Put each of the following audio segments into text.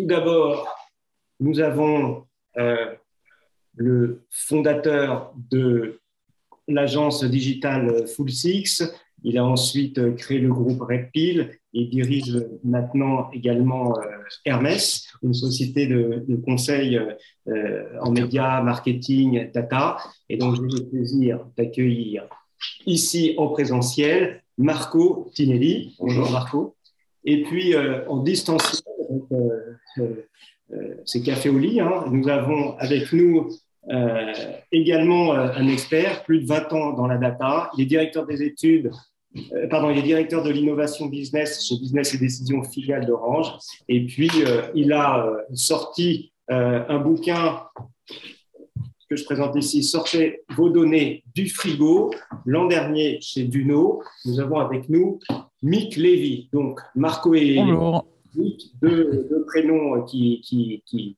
tout d'abord, nous avons euh, le fondateur de l'agence digitale Full Six. Il a ensuite créé le groupe Red Pill et dirige maintenant également euh, Hermès, une société de, conseil euh, en médias, marketing, data. Et donc, j'ai le plaisir d'accueillir ici en présentiel Marco Tinelli. Bonjour Marco. Et puis en distanciel, c'est Café au lit, hein. nous avons avec nous également un expert, plus de 20 ans dans la data. Il est directeur des études euh, pardon, il est directeur de l'innovation business chez Business et Décisions filiale d'Orange. Et puis, euh, il a euh, sorti un bouquin que je présente ici, Sortez vos données du frigo. L'an dernier, chez Duno, nous avons avec nous Mick Lévy. Donc, Marco et Mick, deux, prénoms qui, qui, qui,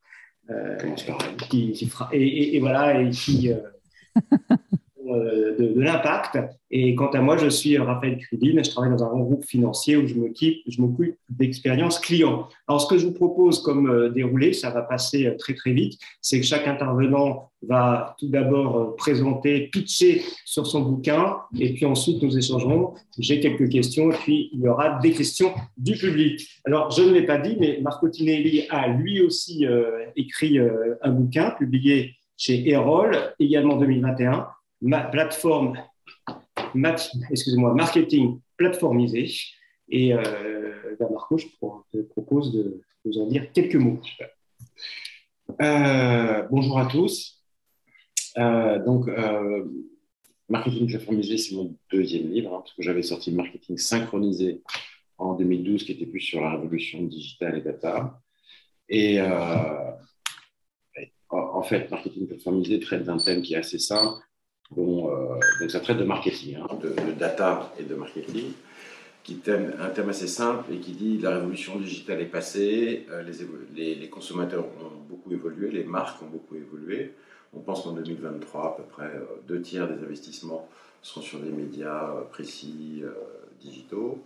qui, et, et, voilà, et qui Euh, de, l'impact. Et quant à moi, je suis Raphaël Crudine, je travaille dans un grand groupe financier où je m'occupe d'expérience client. Alors, ce que je vous propose comme euh, déroulé, ça va passer euh, très très vite, c'est que chaque intervenant va tout d'abord présenter, pitcher sur son bouquin, et puis ensuite nous échangerons. J'ai quelques questions, et puis il y aura des questions du public. Alors, je ne l'ai pas dit, mais Marco Tinelli a lui aussi écrit un bouquin publié chez Erol, également 2021 ma plateforme, marketing plateformisé. Et euh, Marco, je te propose de nous en dire quelques mots. Euh, bonjour à tous. Euh, donc, euh, Marketing plateformisé, c'est mon deuxième livre, hein, parce que j'avais sorti Marketing synchronisé en 2012, qui était plus sur la révolution digitale et data. Et en fait, Marketing plateformisé traite d'un thème qui est assez simple, Euh, donc ça traite de marketing, hein, de, data et de marketing, qui thème, un thème assez simple et qui dit la révolution digitale est passée, euh, les, les, consommateurs ont beaucoup évolué, les marques ont beaucoup évolué. On pense qu'en 2023, à peu près euh, deux tiers des investissements seront sur des médias précis, digitaux.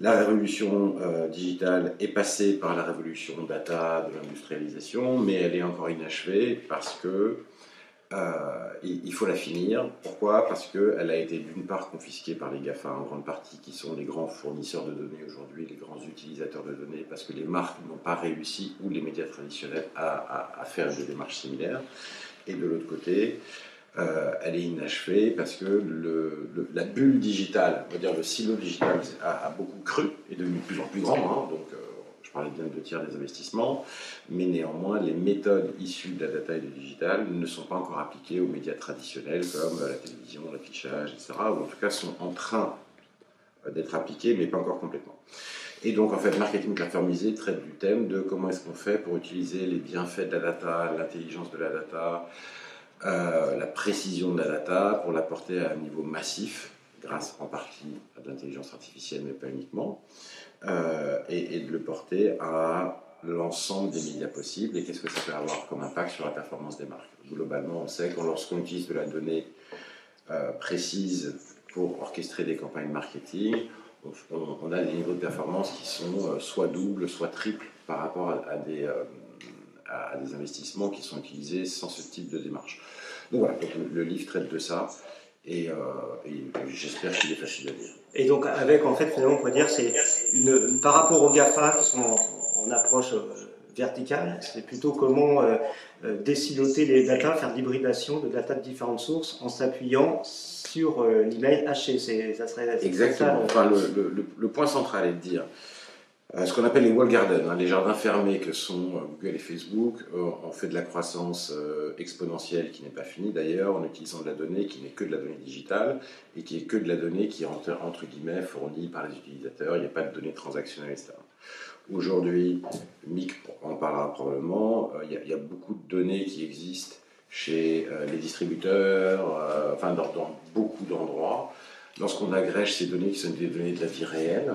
La révolution digitale est passée par la révolution data de l'industrialisation, mais elle est encore inachevée parce que euh, il, faut la finir. Pourquoi? Parce qu'elle a été d'une part confisquée par les GAFA en grande partie, qui sont les grands fournisseurs de données aujourd'hui, les grands utilisateurs de données, parce que les marques n'ont pas réussi, ou les médias traditionnels, à, faire des démarches similaires. Et de l'autre côté, euh, elle est inachevée parce que la bulle digitale, on va dire le silo digital, a, beaucoup cru, et devenu de plus en plus grand. Hein, donc, euh, parlais bien de deux tiers des investissements, mais néanmoins, les méthodes issues de la data et du digital ne sont pas encore appliquées aux médias traditionnels comme la télévision, l'affichage, etc., ou en tout cas sont en train euh, d'être appliquées, mais pas encore complètement. Et donc, en fait, marketing plateformisé traite du thème de comment est-ce qu'on fait pour utiliser les bienfaits de la data, l'intelligence de la data, euh, la précision de la data pour l'apporter à un niveau massif, grâce en partie à de l'intelligence artificielle, mais pas uniquement. Euh, et, de le porter à l'ensemble des médias possibles et qu'est-ce que ça peut avoir comme impact sur la performance des marques? Globalement, on sait que lorsqu'on utilise de la donnée euh, précise pour orchestrer des campagnes marketing, on, a des niveaux de performance qui sont euh, soit doubles, soit triples par rapport à, des, à, des, investissements qui sont utilisés sans ce type de démarche. Donc voilà, le livre traite de ça. Et, euh, j'espère qu'il est facile à lire. Et donc avec en fait finalement on pourrait dire c'est une, par rapport aux GAFA qui sont en, approche euh, verticale, c'est plutôt comment euh, euh, déciloter les data, faire l'hybridation de data de différentes sources en s'appuyant sur l'email haché. Ça serait exactement. enfin, le, le, le, point central est de dire ce qu'on appelle les wall gardens, hein, les jardins fermés que sont euh, Google et Facebook, euh, ont fait de la croissance exponentielle qui n'est pas finie d'ailleurs, en utilisant de la donnée qui n'est que de la donnée digitale et qui est que de la donnée qui est entre, entre guillemets fournie par les utilisateurs, il n'y a pas de données transactionnelles, etc. Aujourd'hui, Mick en parlera probablement, il y, a, beaucoup de données qui existent chez les distributeurs, enfin dans, dans beaucoup d'endroits. Lorsqu'on agrège ces données qui sont des données de la vie réelle,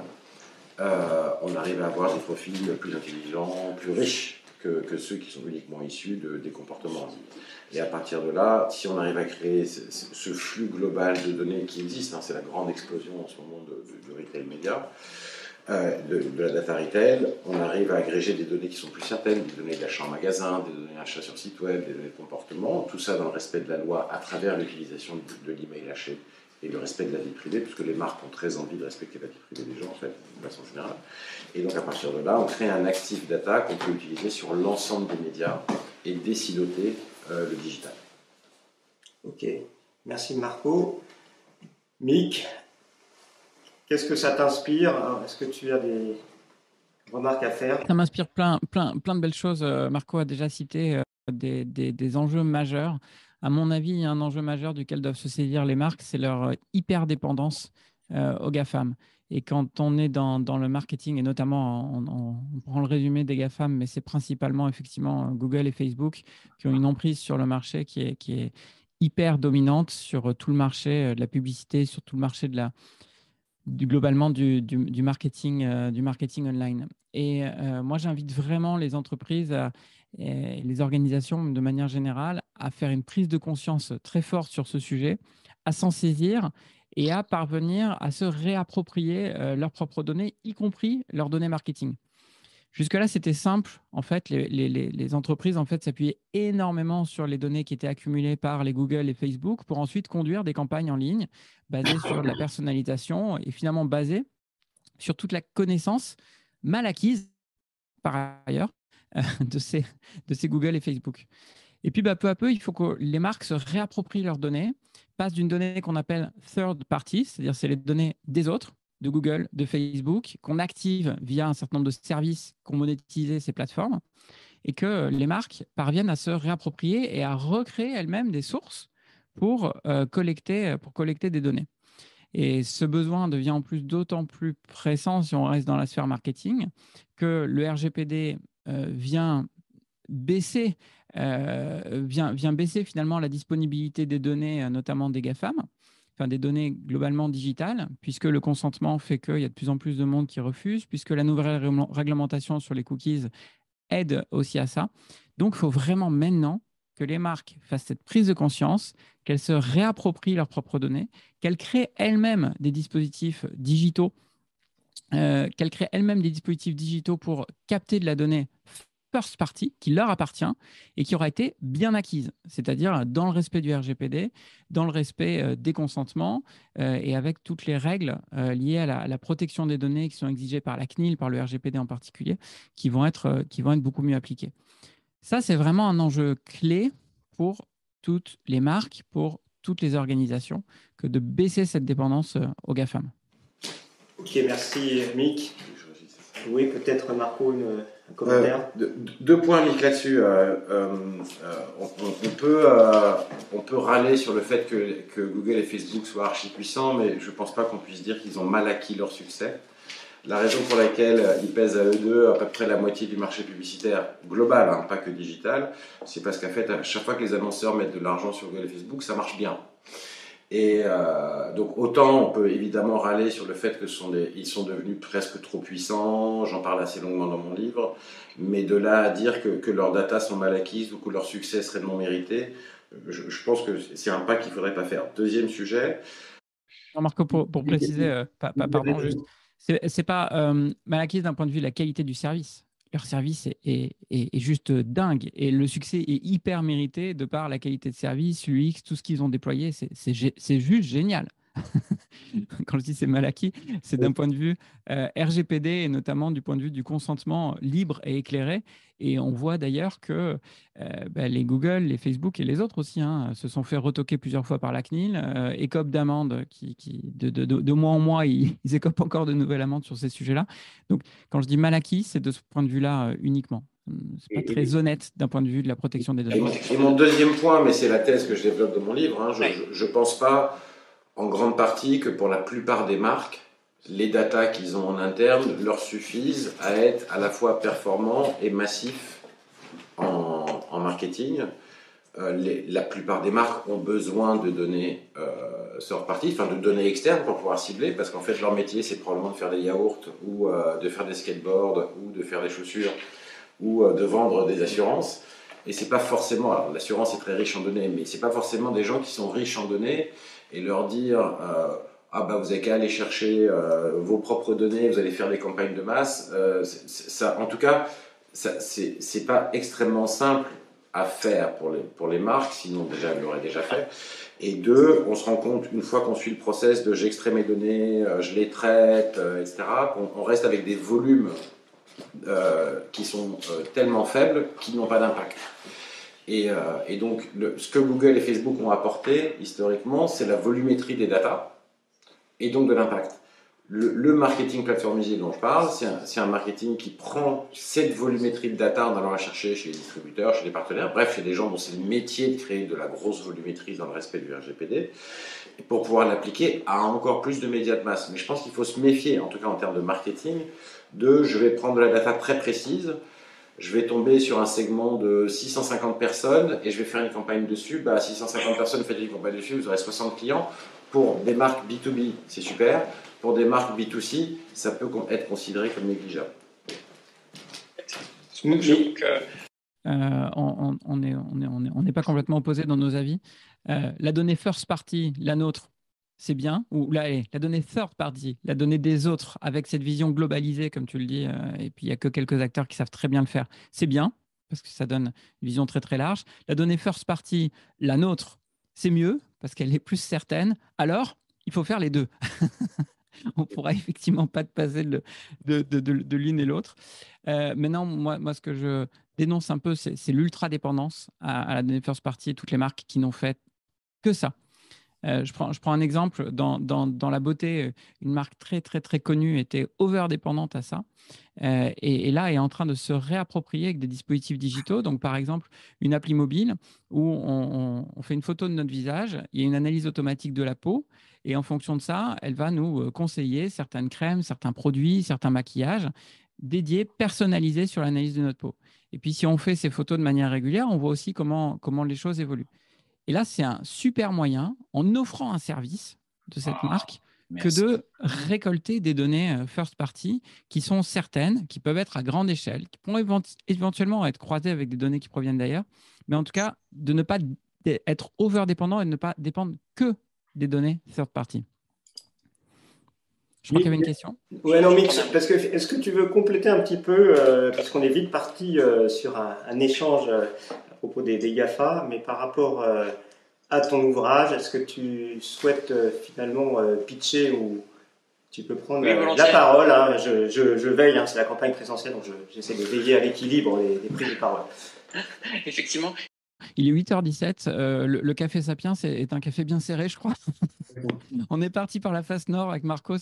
euh, on arrive à avoir des profils plus intelligents, plus riches que, ceux qui sont uniquement issus de, des comportements. Et à partir de là, si on arrive à créer ce, flux global de données qui existe, hein, c'est la grande explosion en ce moment de, de, retail média, euh, de, la data retail, on arrive à agréger des données qui sont plus certaines, des données d'achat en magasin, des données d'achat sur site web, des données de comportement, tout ça dans le respect de la loi à travers l'utilisation de, l'email haché et le respect de la vie privée, puisque les marques ont très envie de respecter la vie privée des gens, en fait, de façon générale. Et donc, à partir de là, on crée un actif data qu'on peut utiliser sur l'ensemble des médias et déciloter euh, le digital. Ok, merci Marco. Mick, Qu'est-ce que ça t'inspire? Est-ce que tu as des remarques à faire? Ça m'inspire plein, plein, plein de belles choses. Euh, Marco a déjà cité euh, des, des, enjeux majeurs. À mon avis, il y a un enjeu majeur duquel doivent se saisir les marques, c'est leur euh, hyper dépendance aux GAFAM. Et quand on est dans, le marketing, et notamment, on, prend le résumé des GAFAM, mais c'est principalement effectivement Google et Facebook qui ont une emprise sur le marché qui est, hyper dominante sur tout le marché de la publicité, sur tout le marché du, globalement du, marketing, euh, du marketing online. Et euh, moi, j'invite vraiment les entreprises et les organisations de manière générale à faire une prise de conscience très forte sur ce sujet, à s'en saisir et à parvenir à se réapproprier euh, leurs propres données, y compris leurs données marketing. Jusque-là, c'était simple. En fait, les, entreprises en fait, s'appuyaient énormément sur les données qui étaient accumulées par les Google et Facebook pour ensuite conduire des campagnes en ligne basées sur la personnalisation et finalement basées sur toute la connaissance mal acquise, par ailleurs, de, ces, Google et Facebook. Et puis, bah, peu à peu, il faut que les marques se réapproprient leurs données, passent d'une donnée qu'on appelle third party, c'est-à-dire c'est les données des autres, de Google, de Facebook, qu'on active via un certain nombre de services qu'on monétisé ces plateformes, et que les marques parviennent à se réapproprier et à recréer elles-mêmes des sources pour, euh, collecter, pour collecter des données. Et ce besoin devient en plus d'autant plus pressant si on reste dans la sphère marketing que le RGPD vient baisser euh, vient, vient, baisser finalement la disponibilité des données, notamment des GAFAM, des données globalement digitales, puisque le consentement fait qu'il y a de plus en plus de monde qui refuse, puisque la nouvelle réglementation sur les cookies aide aussi à ça. Donc, il faut vraiment maintenant que les marques fassent cette prise de conscience, qu'elles se réapproprient leurs propres données, qu'elles créent elles-mêmes des dispositifs digitaux, euh, qu'elles créent elles-mêmes des dispositifs digitaux pour capter de la donnée first party qui leur appartient et qui aura été bien acquise, c'est-à-dire dans le respect du RGPD, dans le respect euh, des consentements euh, et avec toutes les règles euh, liées à la, protection des données qui sont exigées par la CNIL, par le RGPD en particulier, qui vont être, qui vont être beaucoup mieux appliquées. Ça, c'est vraiment un enjeu clé pour toutes les marques, pour toutes les organisations, que de baisser cette dépendance aux GAFAM. Ok, merci Mick. Oui, peut-être Marco, une, euh, deux, points, Mick, là-dessus. Euh, euh, on, peut, on râler sur le fait que, Google et Facebook soient archi puissants, mais je ne pense pas qu'on puisse dire qu'ils ont mal acquis leur succès. La raison pour laquelle ils pèsent à eux deux à peu près la moitié du marché publicitaire global, hein, pas que digital, c'est parce qu'en fait, chaque fois que les annonceurs mettent de l'argent sur Google et Facebook, ça marche bien. Et euh, donc autant on peut évidemment râler sur le fait que sont ils sont devenus presque trop puissants, j'en parle assez longuement dans mon livre, mais de là à dire que, que leurs data sont mal acquises ou que leur succès serait non mérité, je, je pense que c'est un pas qu'il ne faudrait pas faire. Deuxième sujet. Marco, pour, pour préciser, euh, pardon, juste, c'est pas euh, mal acquise d'un point de vue de la qualité du service leur service est, juste dingue. Et le succès est hyper mérité de par la qualité de service, l'UX, tout ce qu'ils ont déployé. C'est juste génial. Quand je dis c'est mal acquis, c'est d'un point de vue euh, RGPD et notamment du point de vue du consentement libre et éclairé. Et on voit d'ailleurs que euh, bah, les Google, les Facebook et les autres aussi hein, se sont fait retoquer plusieurs fois par la CNIL, euh, écopent d'amendes qui, de, de, mois en mois, ils, écopent encore de nouvelles amendes sur ces sujets-là. Donc quand je dis mal acquis, c'est de ce point de vue-là uniquement. C'est pas très honnête d'un point de vue de la protection des données. Et mon deuxième point, mais c'est la thèse que je développe dans mon livre, hein, je ne pense pas en grande partie que pour la plupart des marques, les datas qu'ils ont en interne leur suffisent à être à la fois performants et massifs en, marketing. Euh, la plupart des marques ont besoin de données euh, enfin de données externes pour pouvoir cibler, parce qu'en fait leur métier c'est probablement de faire des yaourts ou euh, de faire des skateboards ou de faire des chaussures ou de vendre des assurances. Et c'est pas forcément, alors l'assurance est très riche en données, mais c'est pas forcément des gens qui sont riches en données et leur dire euh, ah bah vous avez qu'à aller chercher euh, vos propres données, vous allez faire des campagnes de masse. Euh, ça, en tout cas, c'est pas extrêmement simple à faire pour les, pour les marques, sinon déjà elles l'auraient déjà fait. Et deux, on se rend compte une fois qu'on suit le process de j'extrais mes données, je les traite, etc., qu'on on reste avec des volumes qui sont tellement faibles qu'ils n'ont pas d'impact. Et, et, donc, le, ce que Google et Facebook ont apporté historiquement, c'est la volumétrie des datas et donc de l'impact. Le, marketing plateformisé dont je parle, c'est un, marketing qui prend cette volumétrie de data en allant la chercher chez les distributeurs, chez les partenaires, bref, chez des gens dont c'est le métier de créer de la grosse volumétrie dans le respect du RGPD, pour pouvoir l'appliquer à encore plus de médias de masse. Mais je pense qu'il faut se méfier, en tout cas en termes de marketing, de je vais prendre de la data très précise, je vais tomber sur un segment de 650 personnes et je vais faire une campagne dessus. Bah, 650 personnes, faites une campagne dessus, vous aurez 60 clients. Pour des marques B2B, c'est super. Pour des marques B2C, ça peut être considéré comme négligeable. Euh, on n'est on est, pas complètement opposés dans nos avis. Euh, la donnée first party, la nôtre, c'est bien. Ou la, la donnée third party, la donnée des autres, avec cette vision globalisée, comme tu le dis, euh, et puis il n'y a que quelques acteurs qui savent très bien le faire, c'est bien, parce que ça donne une vision très très large. La donnée first party, la nôtre, c'est mieux, parce qu'elle est plus certaine, alors il faut faire les deux. on pourra effectivement pas passer de, l'une et l'autre. Euh, maintenant, moi, moi, ce que je dénonce un peu, c'est l'ultra-dépendance à, la donnée first party et toutes les marques qui n'ont fait que ça. Euh, je, prends, un exemple. Dans, la beauté, une marque très, très, très connue était over-dépendante à ça. Euh, et, là, est en train de se réapproprier avec des dispositifs digitaux. Donc, par exemple, une appli mobile où on, fait une photo de notre visage, il y a une analyse automatique de la peau. Et en fonction de ça, elle va nous euh, conseiller certaines crèmes, certains produits, certains maquillages dédiés, personnalisés sur l'analyse de notre peau. Et puis, si on fait ces photos de manière régulière, on voit aussi comment les choses évoluent. Et là, c'est un super moyen, en offrant un service de cette ah, marque, que de récolter des données euh, first party qui sont certaines, qui peuvent être à grande échelle, qui pourront éventuellement être croisées avec des données qui proviennent d'ailleurs, mais en tout cas, de ne pas être over-dépendant et de ne pas dépendre que des données third party. Je crois qu'il y avait une question. Oui, non, Mix, parce que est-ce que tu veux compléter un petit peu, euh, parce qu'on est vite parti euh, sur un, échange propos des, GAFA, mais par rapport euh, à ton ouvrage, est-ce que tu souhaites euh, finalement euh, pitcher ou tu peux prendre la parole hein, je, veille, hein, c'est la campagne présentielle, donc j'essaie de veiller à l'équilibre des, prises de parole. Effectivement. Il est 8h17. le, café Sapiens est, un café bien serré, je crois. On est parti par la face nord avec Marco.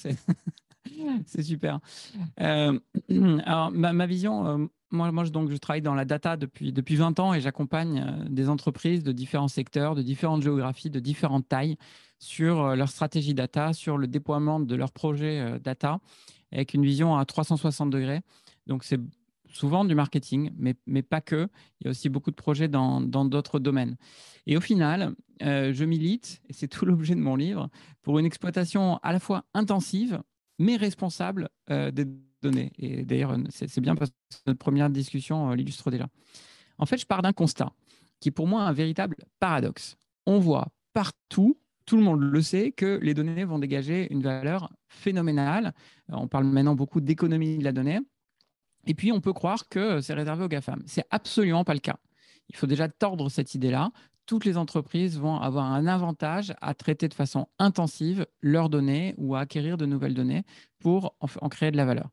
C'est super. alors, ma, vision, moi, moi donc, je travaille dans la data depuis, depuis 20 ans et j'accompagne euh, des entreprises de différents secteurs, de différentes géographies, de différentes tailles sur euh, leur stratégie data, sur le déploiement de leurs projets euh, data avec une vision à 360 degrés. Donc, c'est souvent du marketing, mais, mais pas que. Il y a aussi beaucoup de projets dans d'autres domaines. Et au final, je milite, et c'est tout l'objet de mon livre, pour une exploitation à la fois intensive, mais responsable des données. Et d'ailleurs, c'est bien parce que notre première discussion euh, l'illustre déjà. En fait, je pars d'un constat qui est pour moi un véritable paradoxe. On voit partout, tout le monde le sait, que les données vont dégager une valeur phénoménale. Euh, on parle maintenant beaucoup d'économie de la donnée. Et puis, on peut croire que c'est réservé aux GAFAM. C'est absolument pas le cas. Il faut déjà tordre cette idée-là toutes les entreprises vont avoir un avantage à traiter de façon intensive leurs données ou à acquérir de nouvelles données pour en, créer de la valeur.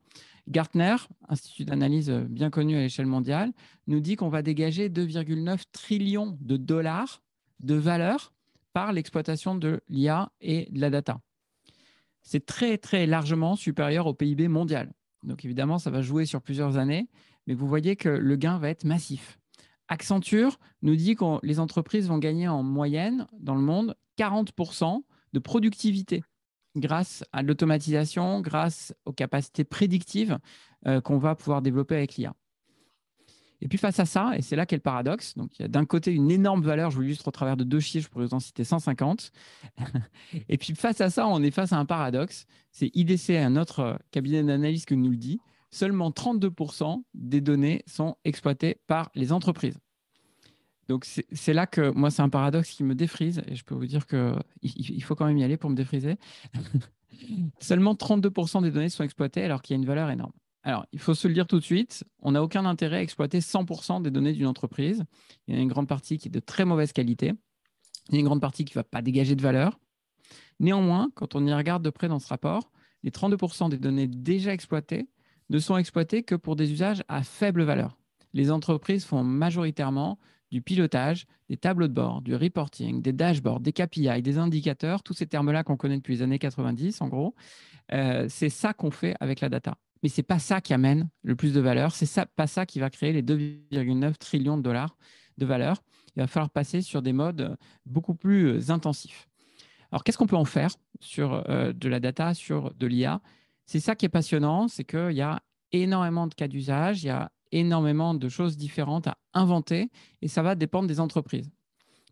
Gartner, institut d'analyse bien connu à l'échelle mondiale, nous dit qu'on va dégager 2,9 trillions de dollars de valeur par l'exploitation de l'IA et de la data. C'est très, très largement supérieur au PIB mondial. Donc évidemment, ça va jouer sur plusieurs années, mais vous voyez que le gain va être massif. Accenture nous dit que les entreprises vont gagner en moyenne dans le monde 40% de productivité grâce à l'automatisation, grâce aux capacités prédictives euh, qu'on va pouvoir développer avec l'IA. Et puis face à ça, et c'est là qu'est le paradoxe, donc il y a d'un côté une énorme valeur, je vous illustre au travers de deux chiffres, je pourrais vous en citer 150. et puis face à ça, on est face à un paradoxe. C'est IDC, un autre cabinet d'analyse qui nous le dit seulement 32% des données sont exploitées par les entreprises. Donc c'est là que moi, c'est un paradoxe qui me défrise et je peux vous dire qu'il il faut quand même y aller pour me défriser. Seulement 32% des données sont exploitées alors qu'il y a une valeur énorme. Alors, il faut se le dire tout de suite, on n'a aucun intérêt à exploiter 100% des données d'une entreprise. Il y en a une grande partie qui est de très mauvaise qualité. Il y a une grande partie qui ne va pas dégager de valeur. Néanmoins, quand on y regarde de près dans ce rapport, les 32% des données déjà exploitées ne sont exploitées que pour des usages à faible valeur. Les entreprises font majoritairement du pilotage, des tableaux de bord, du reporting, des dashboards, des KPI, des indicateurs, tous ces termes-là qu'on connaît depuis les années 90, en gros. Euh, c'est ça qu'on fait avec la data. Mais ce n'est pas ça qui amène le plus de valeur. C'est ça, pas ça qui va créer les 2,9 trillions de dollars de valeur. Il va falloir passer sur des modes beaucoup plus intensifs. Alors, qu'est-ce qu'on peut en faire sur euh, de la data, sur de l'IA C'est ça qui est passionnant, c'est qu'il y a énormément de cas d'usage, il y a énormément de choses différentes à inventer et ça va dépendre des entreprises.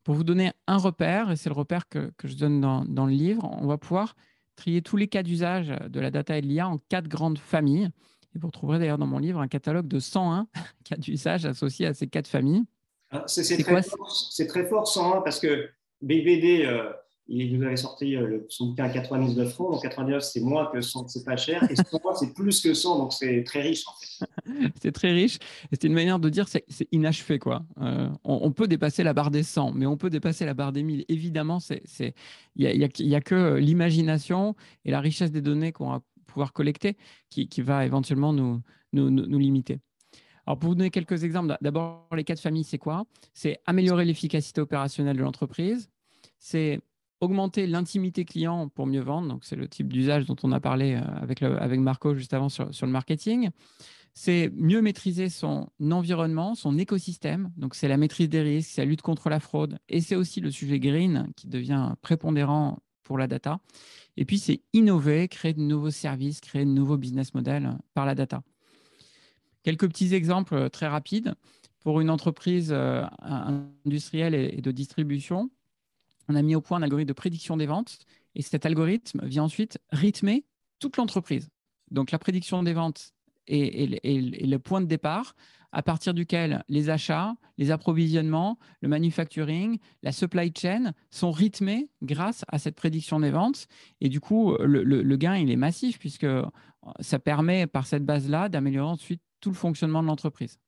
Pour vous donner un repère, et c'est le repère que, je donne dans, le livre, on va pouvoir trier tous les cas d'usage de la data et de l'IA en quatre grandes familles. Et vous retrouverez d'ailleurs dans mon livre un catalogue de 101 cas d'usage associés à ces quatre familles. Ah, c'est très, très, fort 101 parce que BVD, il nous avait sorti euh, son bouquin à 99 francs. Donc 99, c'est moins que 100, c'est pas cher. Et 100, c'est plus que 100, donc c'est très riche en fait. c'est très riche. Et c'est une manière de dire c'est, c'est inachevé. Quoi. Euh, on, peut dépasser la barre des 100, mais on peut dépasser la barre des 1000. Évidemment, il n'y a, y a, que l'imagination et la richesse des données qu'on va pouvoir collecter qui, qui va éventuellement nous, nous, nous limiter. Alors, pour vous donner quelques exemples, d'abord, les cas de famille, c'est quoi? C'est améliorer l'efficacité opérationnelle de l'entreprise, c'est augmenter l'intimité client pour mieux vendre. Donc, c'est le type d'usage dont on a parlé euh, avec, Marco juste avant sur, le marketing. C'est mieux maîtriser son environnement, son écosystème. Donc, c'est la maîtrise des risques, c'est la lutte contre la fraude. Et c'est aussi le sujet green qui devient prépondérant pour la data. Et puis, c'est innover, créer de nouveaux services, créer de nouveaux business models par la data. Quelques petits exemples euh, très rapides. Pour une entreprise euh, industrielle et de distribution, on a mis au point un algorithme de prédiction des ventes et cet algorithme vient ensuite rythmer toute l'entreprise. Donc la prédiction des ventes est, le point de départ à partir duquel les achats, les approvisionnements, le manufacturing, la supply chain sont rythmés grâce à cette prédiction des ventes. Et du coup, le, le gain, il est massif puisque ça permet par cette base-là d'améliorer ensuite tout le fonctionnement de l'entreprise.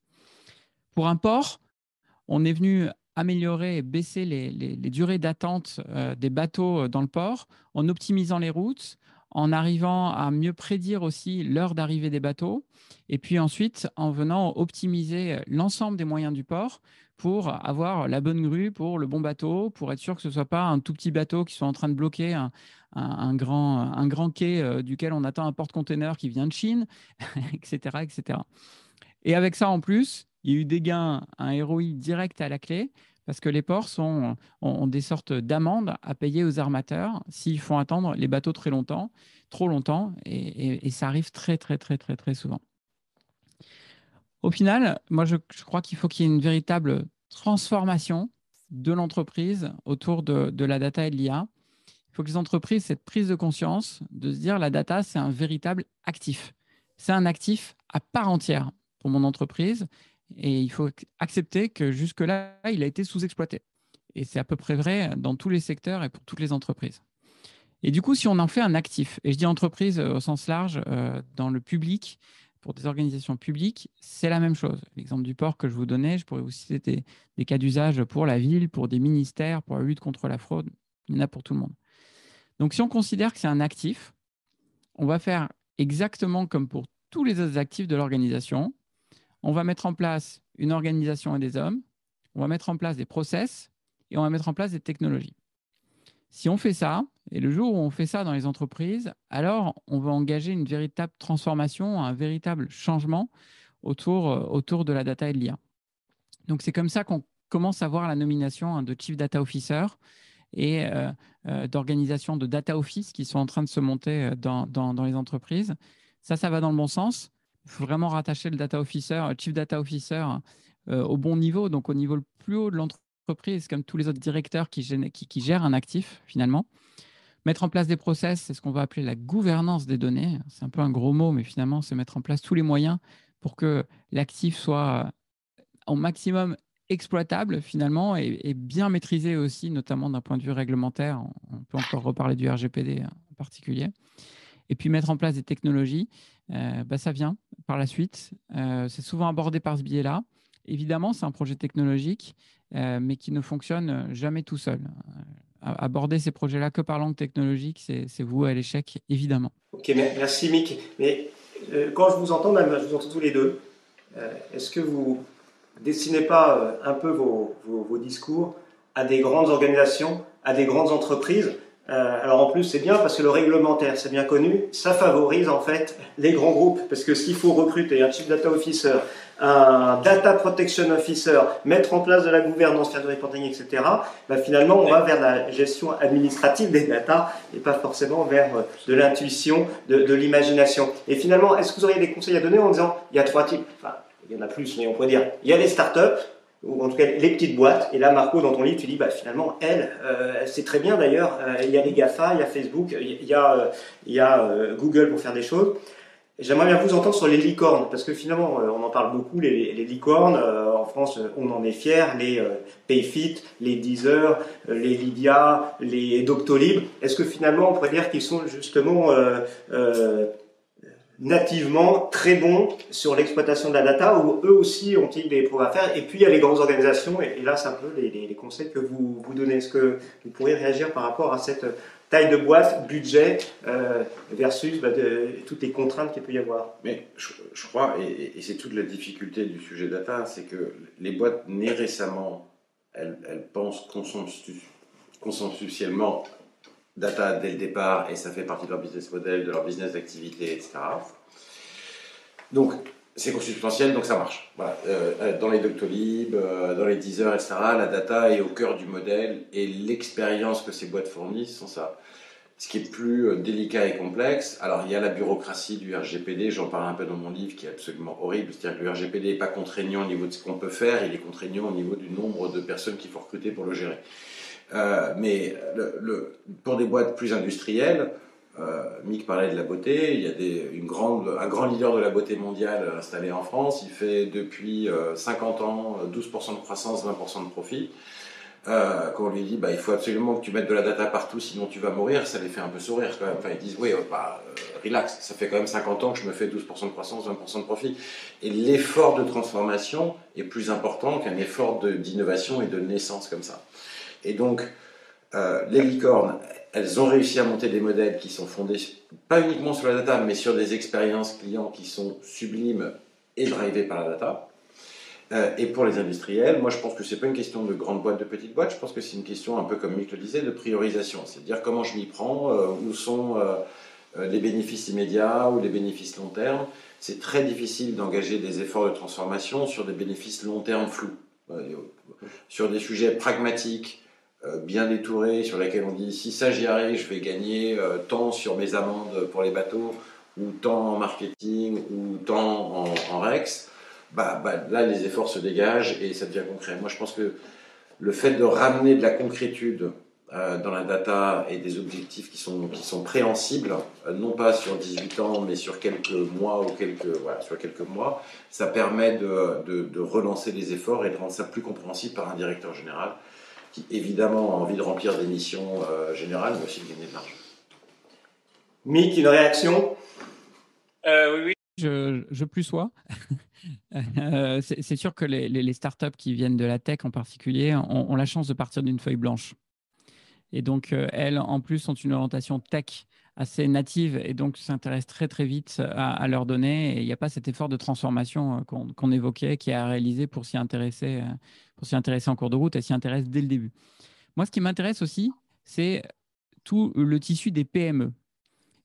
Pour un port, on est venu améliorer et baisser les, durées d'attente euh, des bateaux euh, dans le port en optimisant les routes, en arrivant à mieux prédire aussi l'heure d'arrivée des bateaux, et puis ensuite en venant optimiser l'ensemble des moyens du port pour avoir la bonne grue pour le bon bateau, pour être sûr que ce ne soit pas un tout petit bateau qui soit en train de bloquer un, grand, un grand quai euh, duquel on attend un porte-container qui vient de Chine, etc., etc. Et avec ça en plus, il y a eu des gains, un ROI direct à la clé, parce que les ports ont, des sortes d'amendes à payer aux armateurs s'ils font attendre les bateaux très longtemps, trop longtemps, et, ça arrive très, très, très, très, très souvent. Au final, moi, je, crois qu'il faut qu'il y ait une véritable transformation de l'entreprise autour de, de, la data et de l'IA. Il faut que les entreprises, cette prise de conscience de se dire la data, c'est un véritable actif. C'est un actif à part entière pour mon entreprise et il faut accepter que jusque-là, il a été sous-exploité. Et c'est à peu près vrai dans tous les secteurs et pour toutes les entreprises. Et du coup, si on en fait un actif, et je dis entreprise euh, au sens large, euh, dans le public, pour des organisations publiques, c'est la même chose. L'exemple du port que je vous donnais, je pourrais vous citer des, cas d'usage pour la ville, pour des ministères, pour la lutte contre la fraude. Il y en a pour tout le monde. Donc, si on considère que c'est un actif, on va faire exactement comme pour tous les autres actifs de l'organisation, on va mettre en place une organisation et des hommes, on va mettre en place des process et on va mettre en place des technologies. Si on fait ça, et le jour où on fait ça dans les entreprises, alors on va engager une véritable transformation, un véritable changement autour, euh, autour de la data et de l'IA. Donc c'est comme ça qu'on commence à voir la nomination hein, de Chief Data Officer et euh, euh, d'organisations de data office qui sont en train de se monter dans, dans, les entreprises. Ça, ça va dans le bon sens il faut vraiment rattacher le data officer, le chief data officer euh, au bon niveau, donc au niveau le plus haut de l'entreprise, comme tous les autres directeurs qui, gèrent un actif finalement. Mettre en place des process, c'est ce qu'on va appeler la gouvernance des données. C'est un peu un gros mot, mais finalement, c'est mettre en place tous les moyens pour que l'actif soit au maximum exploitable finalement et, bien maîtrisé aussi, notamment d'un point de vue réglementaire. On peut encore reparler du RGPD en particulier. Et puis mettre en place des technologies, euh, bah, ça vient par la suite. Euh, c'est souvent abordé par ce biais-là. Évidemment, c'est un projet technologique, euh, mais qui ne fonctionne jamais tout seul. aborder ces projets-là que par langue technologique, c'est vous à l'échec, évidemment. Ok, merci Mick. Mais quand je vous entends, même, je vous entends tous les deux, est-ce que vous dessinez pas un peu vos discours à des grandes organisations, à des grandes entreprises euh, alors en plus c'est bien parce que le réglementaire c'est bien connu, ça favorise en fait les grands groupes parce que s'il faut recruter un chief data officer, un data protection officer, mettre en place de la gouvernance, faire du reporting, etc. Bah, finalement on va vers la gestion administrative des data et pas forcément vers euh, de l'intuition, de, de l'imagination. Et finalement est-ce que vous auriez des conseils à donner en disant il y a trois types, enfin il y en a plus mais on pourrait dire il y a les startups ou en tout cas les petites boîtes. Et là, Marco, dans ton livre, tu dis, bah, finalement, elle, euh, c'est très bien d'ailleurs. Euh, il y a les GAFA, il y a Facebook, il y a, euh, y a Google pour faire des choses. J'aimerais bien vous entendre sur les licornes, parce que finalement, on en parle beaucoup, les, les licornes. en France, on en est fiers. Les Payfit, les Deezer, les Lydia, les Doctolib. Est-ce que finalement, on pourrait dire qu'ils sont justement nativement très bons sur l'exploitation de la data, où eux aussi ont-ils des progrès à faire. Et puis il y a les grandes organisations, et, là c'est un peu les, conseils que vous vous donnez. Est-ce que vous pourriez réagir par rapport à cette taille de boîte, budget, euh, versus bah, toutes les contraintes qu'il peut y avoir? Mais je, crois, et, c'est toute la difficulté du sujet data, c'est que les boîtes nées récemment, elles, elles pensent consensuellement data dès le départ et ça fait partie de leur business model, de leur business d'activité, etc. Donc, c'est consubstantiel, donc ça marche. Voilà. Euh, dans les Doctolib, euh, dans les Deezer, etc., la data est au cœur du modèle et l'expérience que ces boîtes fournissent sont ça. Ce qui est plus euh, délicat et complexe, alors il y a la bureaucratie du RGPD, j'en parle un peu dans mon livre, qui est absolument horrible. C'est-à-dire que le RGPD n'est pas contraignant au niveau de ce qu'on peut faire, il est contraignant au niveau du nombre de personnes qu'il faut recruter pour le gérer. Euh, mais pour des boîtes plus industrielles, euh, Mick parlait de la beauté, il y a une grande, un grand leader de la beauté mondiale installé en France, il fait depuis 50 euh, ans 12% de croissance, 20% de profit. Euh, quand on lui dit bah, il faut absolument que tu mettes de la data partout sinon tu vas mourir, ça les fait un peu sourire quand même. Enfin, ils disent oui, bah, relax, ça fait quand même 50 ans que je me fais 12% de croissance, 20% de profit. Et l'effort de transformation est plus important qu'un effort d'innovation et de naissance comme ça. Et donc, euh, les licornes, elles ont réussi à monter des modèles qui sont fondés pas uniquement sur la data, mais sur des expériences clients qui sont sublimes et drivées par la data. Euh, et pour les industriels, moi je pense que c'est pas une question de grande boîte, de petite boîte, je pense que c'est une question un peu comme Mick le disait, de priorisation. C'est à dire comment je m'y prends, euh, où sont les bénéfices immédiats ou les bénéfices long terme. C'est très difficile d'engager des efforts de transformation sur des bénéfices long terme flous. sur des sujets pragmatiques, bien détouré sur laquelle on dit si ça j'y arrive, je vais gagner euh, tant sur mes amendes pour les bateaux, ou tant en marketing, ou tant en, Rex, bah, bah, là les efforts se dégagent et ça devient concret. Moi je pense que le fait de ramener de la concrétude euh, dans la data et des objectifs qui sont, qui sont préhensibles, non pas sur 18 ans, mais sur quelques mois ou quelques, voilà, sur quelques mois, ça permet de, de, de relancer les efforts et de rendre ça plus compréhensible par un directeur général qui évidemment a envie de remplir des missions euh, générales, mais aussi de gagner de l'argent. Mick, une réaction? Euh, Oui, oui. Je, je plus sois. Euh, c'est sûr que les, les, startups qui viennent de la tech en particulier ont, la chance de partir d'une feuille blanche. Et donc, elles, en plus, ont une orientation tech assez native et donc s'intéressent très très vite à, leurs données. Et il n'y a pas cet effort de transformation qu'on évoquait qui est à réaliser pour s'y intéresser pour s'y intéresser en cours de route, elle s'y intéresse dès le début. Moi, ce qui m'intéresse aussi, c'est tout le tissu des PME.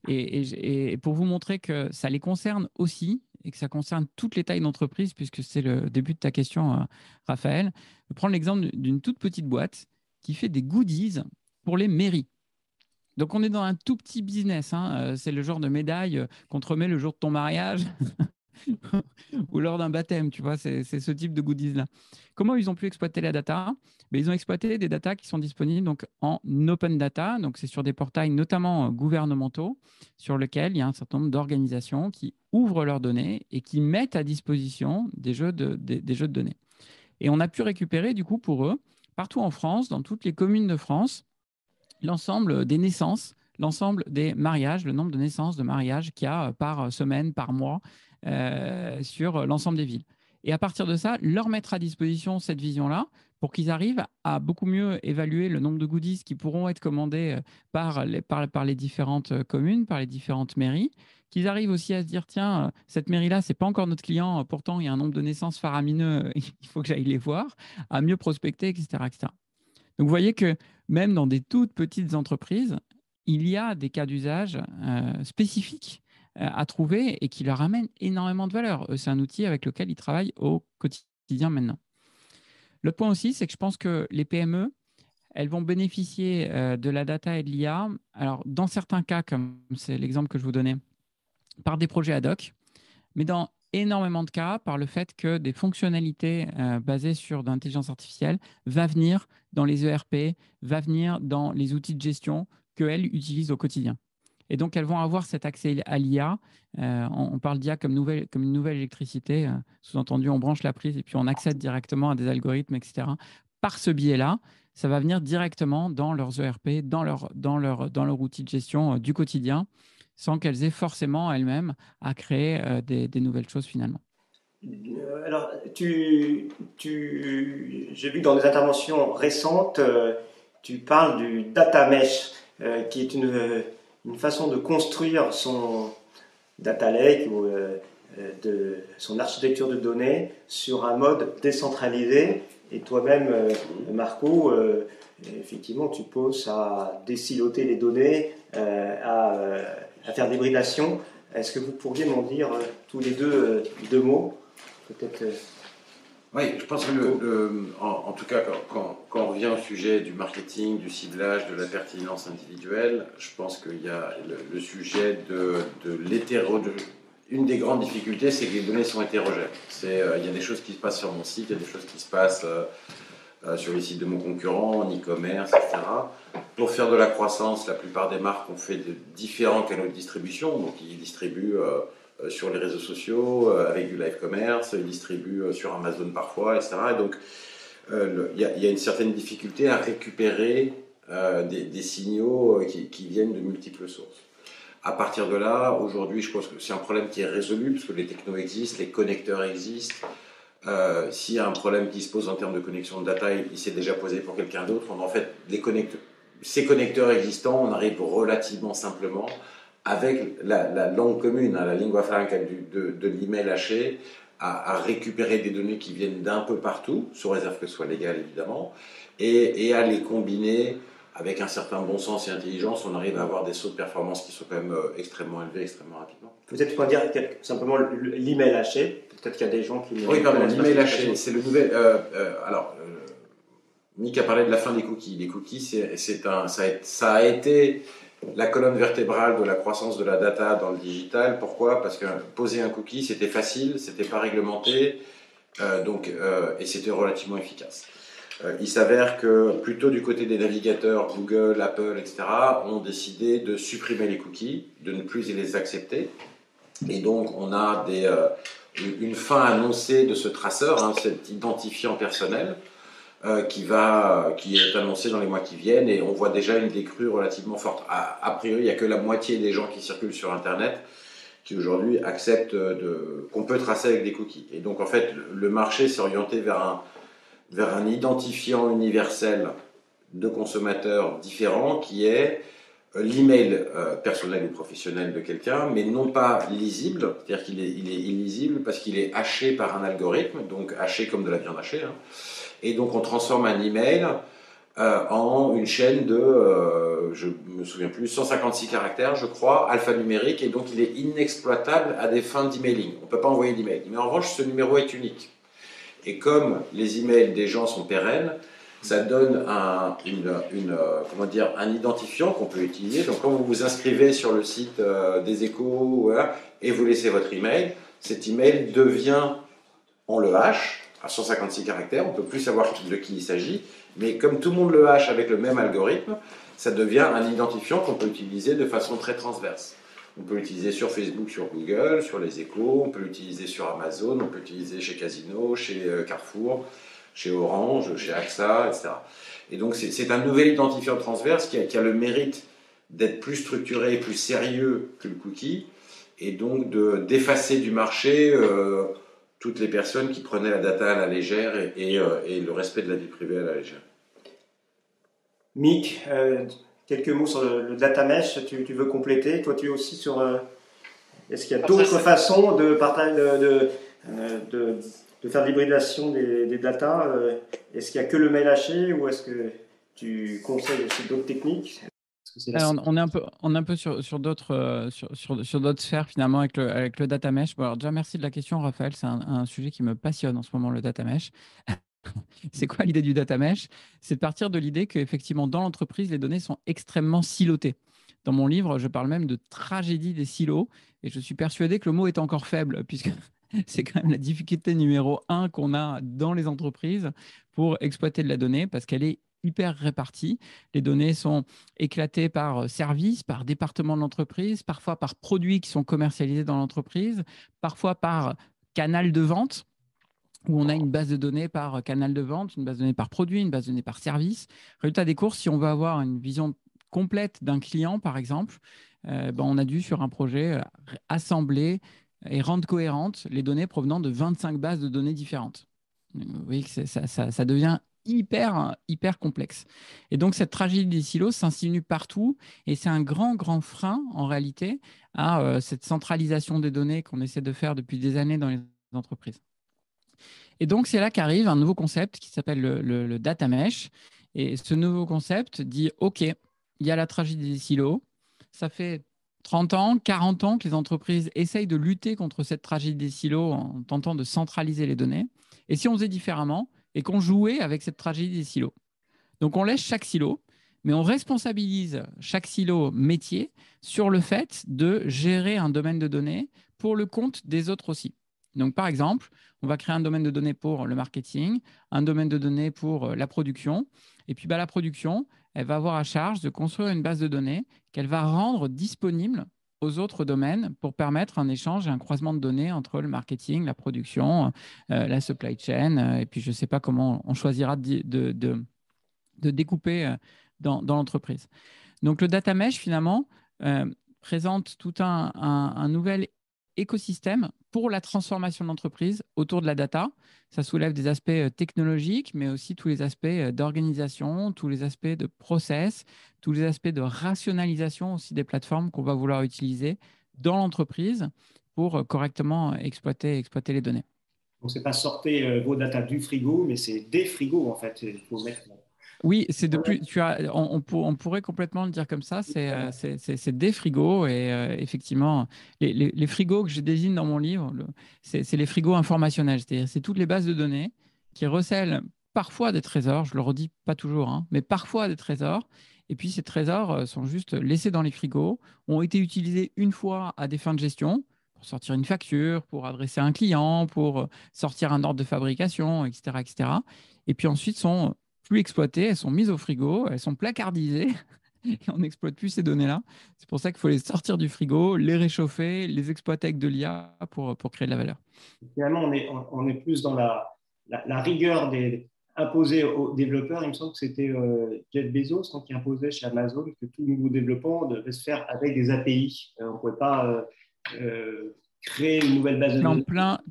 Et, pour vous montrer que ça les concerne aussi et que ça concerne toutes les tailles d'entreprise, puisque c'est le début de ta question, euh, Raphaël, je vais prendre l'exemple d'une toute petite boîte qui fait des goodies pour les mairies. Donc on est dans un tout petit business. Hein. Euh, c'est le genre de médaille euh, qu'on te remet le jour de ton mariage. ou lors d'un baptême, tu vois, c'est ce type de goodies-là. Comment ils ont pu exploiter la data? Mais ben, Ils ont exploité des data qui sont disponibles donc, en open data, donc c'est sur des portails notamment euh, gouvernementaux, sur lesquels il y a un certain nombre d'organisations qui ouvrent leurs données et qui mettent à disposition des jeux de, des, jeux de données. Et on a pu récupérer, du coup, pour eux, partout en France, dans toutes les communes de France, l'ensemble des naissances, l'ensemble des mariages, le nombre de naissances, de mariages qu'il y a par semaine, par mois euh, sur l'ensemble des villes. Et à partir de ça, leur mettre à disposition cette vision-là pour qu'ils arrivent à beaucoup mieux évaluer le nombre de goodies qui pourront être commandés euh, par les, par, les différentes euh, communes, par les différentes mairies, qu'ils arrivent aussi à se dire tiens, euh, cette mairie-là, c'est pas encore notre client, pourtant il y a un nombre de naissances faramineux, il faut que j'aille les voir, à mieux prospecter, etc., etc. Donc vous voyez que même dans des toutes petites entreprises, il y a des cas d'usage spécifiques à trouver et qui leur amènent énormément de valeur. C'est un outil avec lequel ils travaillent au quotidien maintenant. L'autre point aussi, c'est que je pense que les PME, elles vont bénéficier euh, de la data et de l'IA. Alors, dans certains cas, comme c'est l'exemple que je vous donnais, par des projets ad hoc, mais dans énormément de cas, par le fait que des fonctionnalités euh, basées sur l'intelligence artificielle va venir dans les ERP, va venir dans les outils de gestion qu'elles utilisent au quotidien. Et donc, elles vont avoir cet accès à l'IA. Euh, on, parle d'IA comme, nouvelle, comme une nouvelle électricité. Euh, sous-entendu, on branche la prise et puis on accède directement à des algorithmes, etc. Par ce biais-là, ça va venir directement dans leurs ERP, dans leur, dans leur, dans leur outil de gestion du quotidien, sans qu'elles aient forcément elles-mêmes à créer des, des, nouvelles choses finalement. Alors, tu, tu, j'ai vu dans des interventions récentes, tu parles du data mesh, qui est une une façon de construire son data lake ou euh, euh, de son architecture de données sur un mode décentralisé. Et toi-même, euh, Marco, effectivement, tu poses à désiloter les données, à, à, faire d'hybridation. Est-ce que vous pourriez m'en dire tous les deux deux mots Peut-être. Oui, je pense que, en, tout cas, quand, on revient au sujet du marketing, du ciblage, de la pertinence individuelle, je pense qu'il y a le, sujet de, de l'hétéro. Une des grandes difficultés, c'est que les données sont hétérogènes. Euh, il y a des choses qui se passent sur mon site, il y a des choses qui se passent euh, euh, sur les sites de mon concurrent, en e-commerce, etc. Pour faire de la croissance, la plupart des marques ont fait de différents canaux de distribution. Donc, ils distribuent euh, sur les réseaux sociaux, euh, avec du live commerce, ils distribuent euh, sur Amazon parfois, etc. Et donc, il y, a une certaine difficulté à récupérer des, signaux qui, viennent de multiples sources. À partir de là, aujourd'hui, je pense que c'est un problème qui est résolu, parce que les technos existent, les connecteurs existent. S'il y a un problème qui se pose en termes de connexion de data, il, s'est déjà posé pour quelqu'un d'autre. En fait, ces connecteurs existants, on arrive relativement simplement avec la, langue commune, hein, la lingua franca de, l'email haché, à, récupérer des données qui viennent d'un peu partout, sous réserve que ce soit légal évidemment, et, à les combiner avec un certain bon sens et intelligence, on arrive à avoir des sauts de performance qui sont quand même euh, extrêmement élevés, extrêmement rapidement. Peut-être pour dire simplement l'email haché, peut-être qu'il y a des gens qui... Oui, pardon, l'email haché, c'est le nouvel... Euh, euh, alors, Nick a parlé de la fin des cookies. Les cookies, c'est un, ça, a, ça a été la colonne vertébrale de la croissance de la data dans le digital. Pourquoi? Parce que poser un cookie, c'était facile, c'était pas réglementé, euh, donc, euh, et c'était relativement efficace. Euh, il s'avère que plutôt du côté des navigateurs, Google, Apple, etc., ont décidé de supprimer les cookies, de ne plus les accepter. Et donc, on a des, une fin annoncée de ce traceur, hein, cet identifiant personnel, euh, qui, va, qui est annoncé dans les mois qui viennent et on voit déjà une décrue relativement forte. A, priori, il n'y a que la moitié des gens qui circulent sur Internet qui aujourd'hui acceptent de, qu'on peut tracer avec des cookies. Et donc en fait, le marché s'est orienté vers un, vers un identifiant universel de consommateurs différents qui est euh, l'email euh, personnel ou professionnel de quelqu'un, mais non pas lisible, c'est-à-dire qu'il est, il illisible parce qu'il est haché par un algorithme, donc haché comme de la viande hachée. Hein. Et donc on transforme un email euh, en une chaîne de, euh, je me souviens plus, 156 caractères, je crois, alphanumérique, et donc il est inexploitable à des fins d'emailing. On ne peut pas envoyer d'email. Mais en revanche, ce numéro est unique. Et comme les emails des gens sont pérennes, ça donne euh, un identifiant qu'on peut utiliser. Donc quand vous vous inscrivez sur le site euh, des échos et vous laissez votre email, cet email devient, on le hache, à 156 caractères, on ne peut plus savoir de qui il s'agit, mais comme tout le monde le hache avec le même algorithme, ça devient un identifiant qu'on peut utiliser de façon très transverse. On peut l'utiliser sur Facebook, sur Google, sur les échos, on peut l'utiliser sur Amazon, on peut l'utiliser chez Casino, chez euh, Carrefour, chez Orange, chez AXA, etc. Et donc c'est un nouvel identifiant transverse qui a, qui a le mérite d'être plus structuré et plus sérieux que le cookie, et donc d'effacer du marché euh, toutes les personnes qui prenaient la data à la légère et, euh, et, le respect de la vie privée à la légère. Mick, euh, quelques mots sur le, data mesh, tu, tu, veux compléter? Toi, tu es aussi sur... Est-ce qu'il y a d'autres façons de, partage, de, de, de, faire de l'hybridation des, des datas Est-ce qu'il n'y a que le mail haché ou est-ce que tu conseilles aussi d'autres techniques? On, est un peu, on est un peu sur, sur d'autres euh, sur, sur, d'autres sphères finalement avec le, avec le data mesh. Bon, alors déjà, merci de la question, Raphaël. C'est un, sujet qui me passionne en ce moment, le data mesh. c'est quoi l'idée du data mesh? C'est de partir de l'idée qu'effectivement, dans l'entreprise, les données sont extrêmement silotées. Dans mon livre, je parle même de tragédie des silos et je suis persuadé que le mot est encore faible puisque c'est quand même la difficulté numéro un qu'on a dans les entreprises pour exploiter de la donnée parce qu'elle est hyper répartis. Les données sont éclatées par euh, service, par département de l'entreprise, parfois par produits qui sont commercialisés dans l'entreprise, parfois par canal de vente où on a une base de données par euh, canal de vente, une base de données par produit, une base de données par service. Résultat des courses, si on veut avoir une vision complète d'un client, par exemple, euh, ben on a dû, sur un projet, assembler et rendre cohérentes les données provenant de 25 bases de données différentes. Vous voyez que ça, ça, devient hyper, hyper complexe. Et donc, cette tragédie des silos s'insinue partout et c'est un grand, grand frein en réalité à euh, cette centralisation des données qu'on essaie de faire depuis des années dans les entreprises. Et donc, c'est là qu'arrive un nouveau concept qui s'appelle le, data mesh. Et ce nouveau concept dit, OK, il y a la tragédie des silos. Ça fait 30 ans, 40 ans que les entreprises essayent de lutter contre cette tragédie des silos en tentant de centraliser les données. Et si on faisait différemment, et qu'on jouait avec cette tragédie des silos? Donc on laisse chaque silo, mais on responsabilise chaque silo métier sur le fait de gérer un domaine de données pour le compte des autres aussi. Donc par exemple, on va créer un domaine de données pour le marketing, un domaine de données pour euh, la production, et puis bah, la production, elle va avoir à charge de construire une base de données qu'elle va rendre disponible aux autres domaines pour permettre un échange et un croisement de données entre le marketing, la production, euh, la supply chain, euh, et puis je ne sais pas comment on choisira de, de, découper euh, dans, l'entreprise. Donc le data mesh, finalement, présente tout un, un nouvel écosystème pour la transformation de l'entreprise autour de la data. Ça soulève des aspects euh, technologiques, mais aussi tous les aspects euh, d'organisation, tous les aspects de process, tous les aspects de rationalisation aussi des plateformes qu'on va vouloir utiliser dans l'entreprise pour euh, correctement exploiter, exploiter les données. Donc, ce n'est pas sortir vos data du frigo, mais c'est des frigos, en fait. Il faut mettre oui, c'est de plus. Tu as, on, pourrait complètement le dire comme ça. C'est euh, des frigos et euh, effectivement, les, frigos que je désigne dans mon livre, c'est les frigos informationnels. C'est-à-dire, c'est toutes les bases de données qui recèlent parfois des trésors. Je le redis pas toujours, hein, mais parfois des trésors. Et puis ces trésors euh, sont juste laissés dans les frigos, ont été utilisés une fois à des fins de gestion pour sortir une facture, pour adresser un client, pour sortir un ordre de fabrication, etc., etc. Et puis ensuite sont plus exploitées, elles sont mises au frigo, elles sont placardisées et on n'exploite plus ces données-là. C'est pour ça qu'il faut les sortir du frigo, les réchauffer, les exploiter avec de l'IA pour, pour créer de la valeur. Finalement, on est, on est plus dans la, la, rigueur des, imposée aux développeurs. Il me semble que c'était euh, Jeff Bezos quand il imposait chez Amazon que tout nouveau développement devait se faire avec des API. Euh, on ne pouvait pas euh, créer une nouvelle base de données.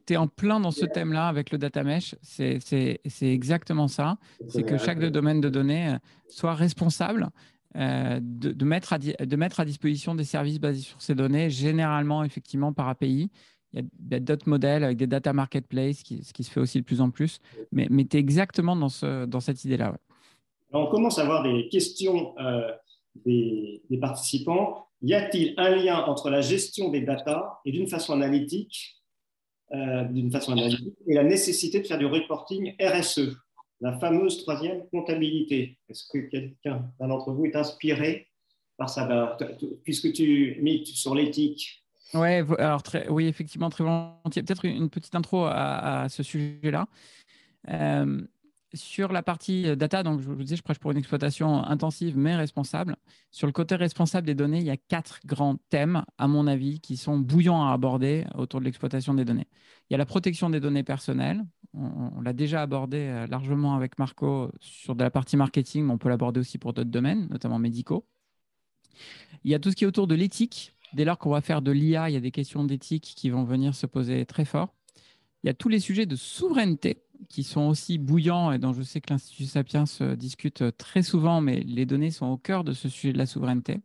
Tu es en plein dans ce thème-là avec le data mesh. C'est exactement ça. C'est que chaque domaine de données euh, soit responsable euh, de, mettre à, de mettre à disposition des services basés sur ces données, généralement, effectivement, par API. Il y a d'autres modèles avec des data marketplace, ce qui se fait aussi de plus en plus. Mais, mais tu es exactement dans, ce, dans cette idée-là. On commence à avoir des questions euh, des, des participants y a-t-il un lien entre la gestion des data et d'une façon analytique, euh, d'une façon analytique et la nécessité de faire du reporting RSE, la fameuse troisième comptabilité? Est-ce que quelqu'un d'entre vous est inspiré par ça? Bah, Puisque tu mis sur l'éthique. Ouais, alors oui, effectivement, très volontiers. Peut-être une petite intro à, ce sujet-là. Euh, sur la partie euh, data, donc je vous disais, je prêche pour une exploitation intensive mais responsable. Sur le côté responsable des données, il y a quatre grands thèmes, à mon avis, qui sont bouillants à aborder autour de l'exploitation des données. Il y a la protection des données personnelles, On, l'a déjà abordé euh, largement avec Marco sur de la partie marketing, mais on peut l'aborder aussi pour d'autres domaines, notamment médicaux. Il y a tout ce qui est autour de l'éthique. Dès lors qu'on va faire de l'IA, il y a des questions d'éthique qui vont venir se poser très fort. Il y a tous les sujets de souveraineté qui sont aussi bouillants et dont je sais que l'Institut Sapiens discute très souvent, mais les données sont au cœur de ce sujet de la souveraineté.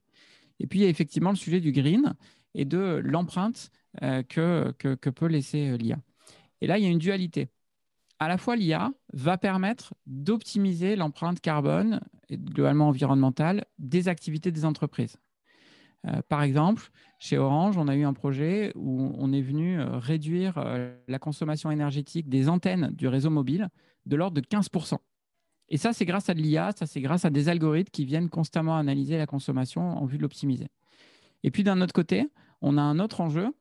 Et puis, il y a effectivement le sujet du green et de l'empreinte euh, que, peut laisser euh, l'IA. Et là, il y a une dualité. À la fois, l'IA va permettre d'optimiser l'empreinte carbone et globalement environnementale des activités des entreprises. Euh, par exemple, chez Orange, on a eu un projet où on est venu réduire la consommation énergétique des antennes du réseau mobile de l'ordre de 15%. Et ça, c'est grâce à de l'IA, ça, c'est grâce à des algorithmes qui viennent constamment analyser la consommation en vue de l'optimiser. Et puis, d'un autre côté, on a un autre enjeu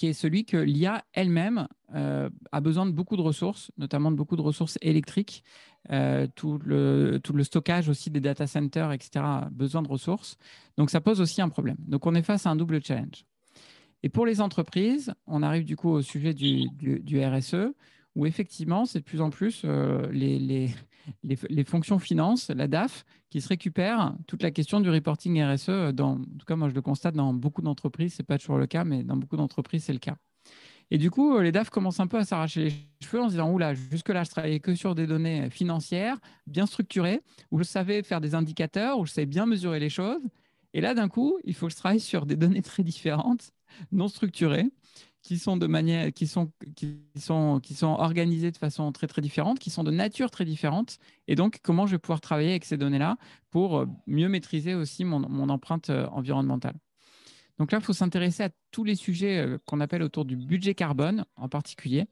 qui est celui que l'IA elle-même euh, a besoin de beaucoup de ressources, notamment de beaucoup de ressources électriques, euh, tout, le, tout le stockage aussi des data centers, etc., besoin de ressources. Donc ça pose aussi un problème. Donc on est face à un double challenge. Et pour les entreprises, on arrive du coup au sujet du, du, RSE, où effectivement, c'est de plus en plus euh, les, les, les, fonctions finances, la DAF, qui se récupère toute la question du reporting RSE. Dans, en tout cas, moi, je le constate dans beaucoup d'entreprises. Ce n'est pas toujours le cas, mais dans beaucoup d'entreprises, c'est le cas. Et du coup, les DAF commencent un peu à s'arracher les cheveux en se disant Oula, jusque-là, je travaillais que sur des données financières, bien structurées, où je savais faire des indicateurs, où je savais bien mesurer les choses. Et là, d'un coup, il faut que je travaille sur des données très différentes, non structurées, qui sont de manière, qui sont, qui sont, qui sont organisées de façon très très différente, qui sont de nature très différente. Et donc, comment je vais pouvoir travailler avec ces données-là pour euh, mieux maîtriser aussi mon, empreinte euh, environnementale? Donc là, il faut s'intéresser à tous les sujets euh, qu'on appelle autour du budget carbone en particulier,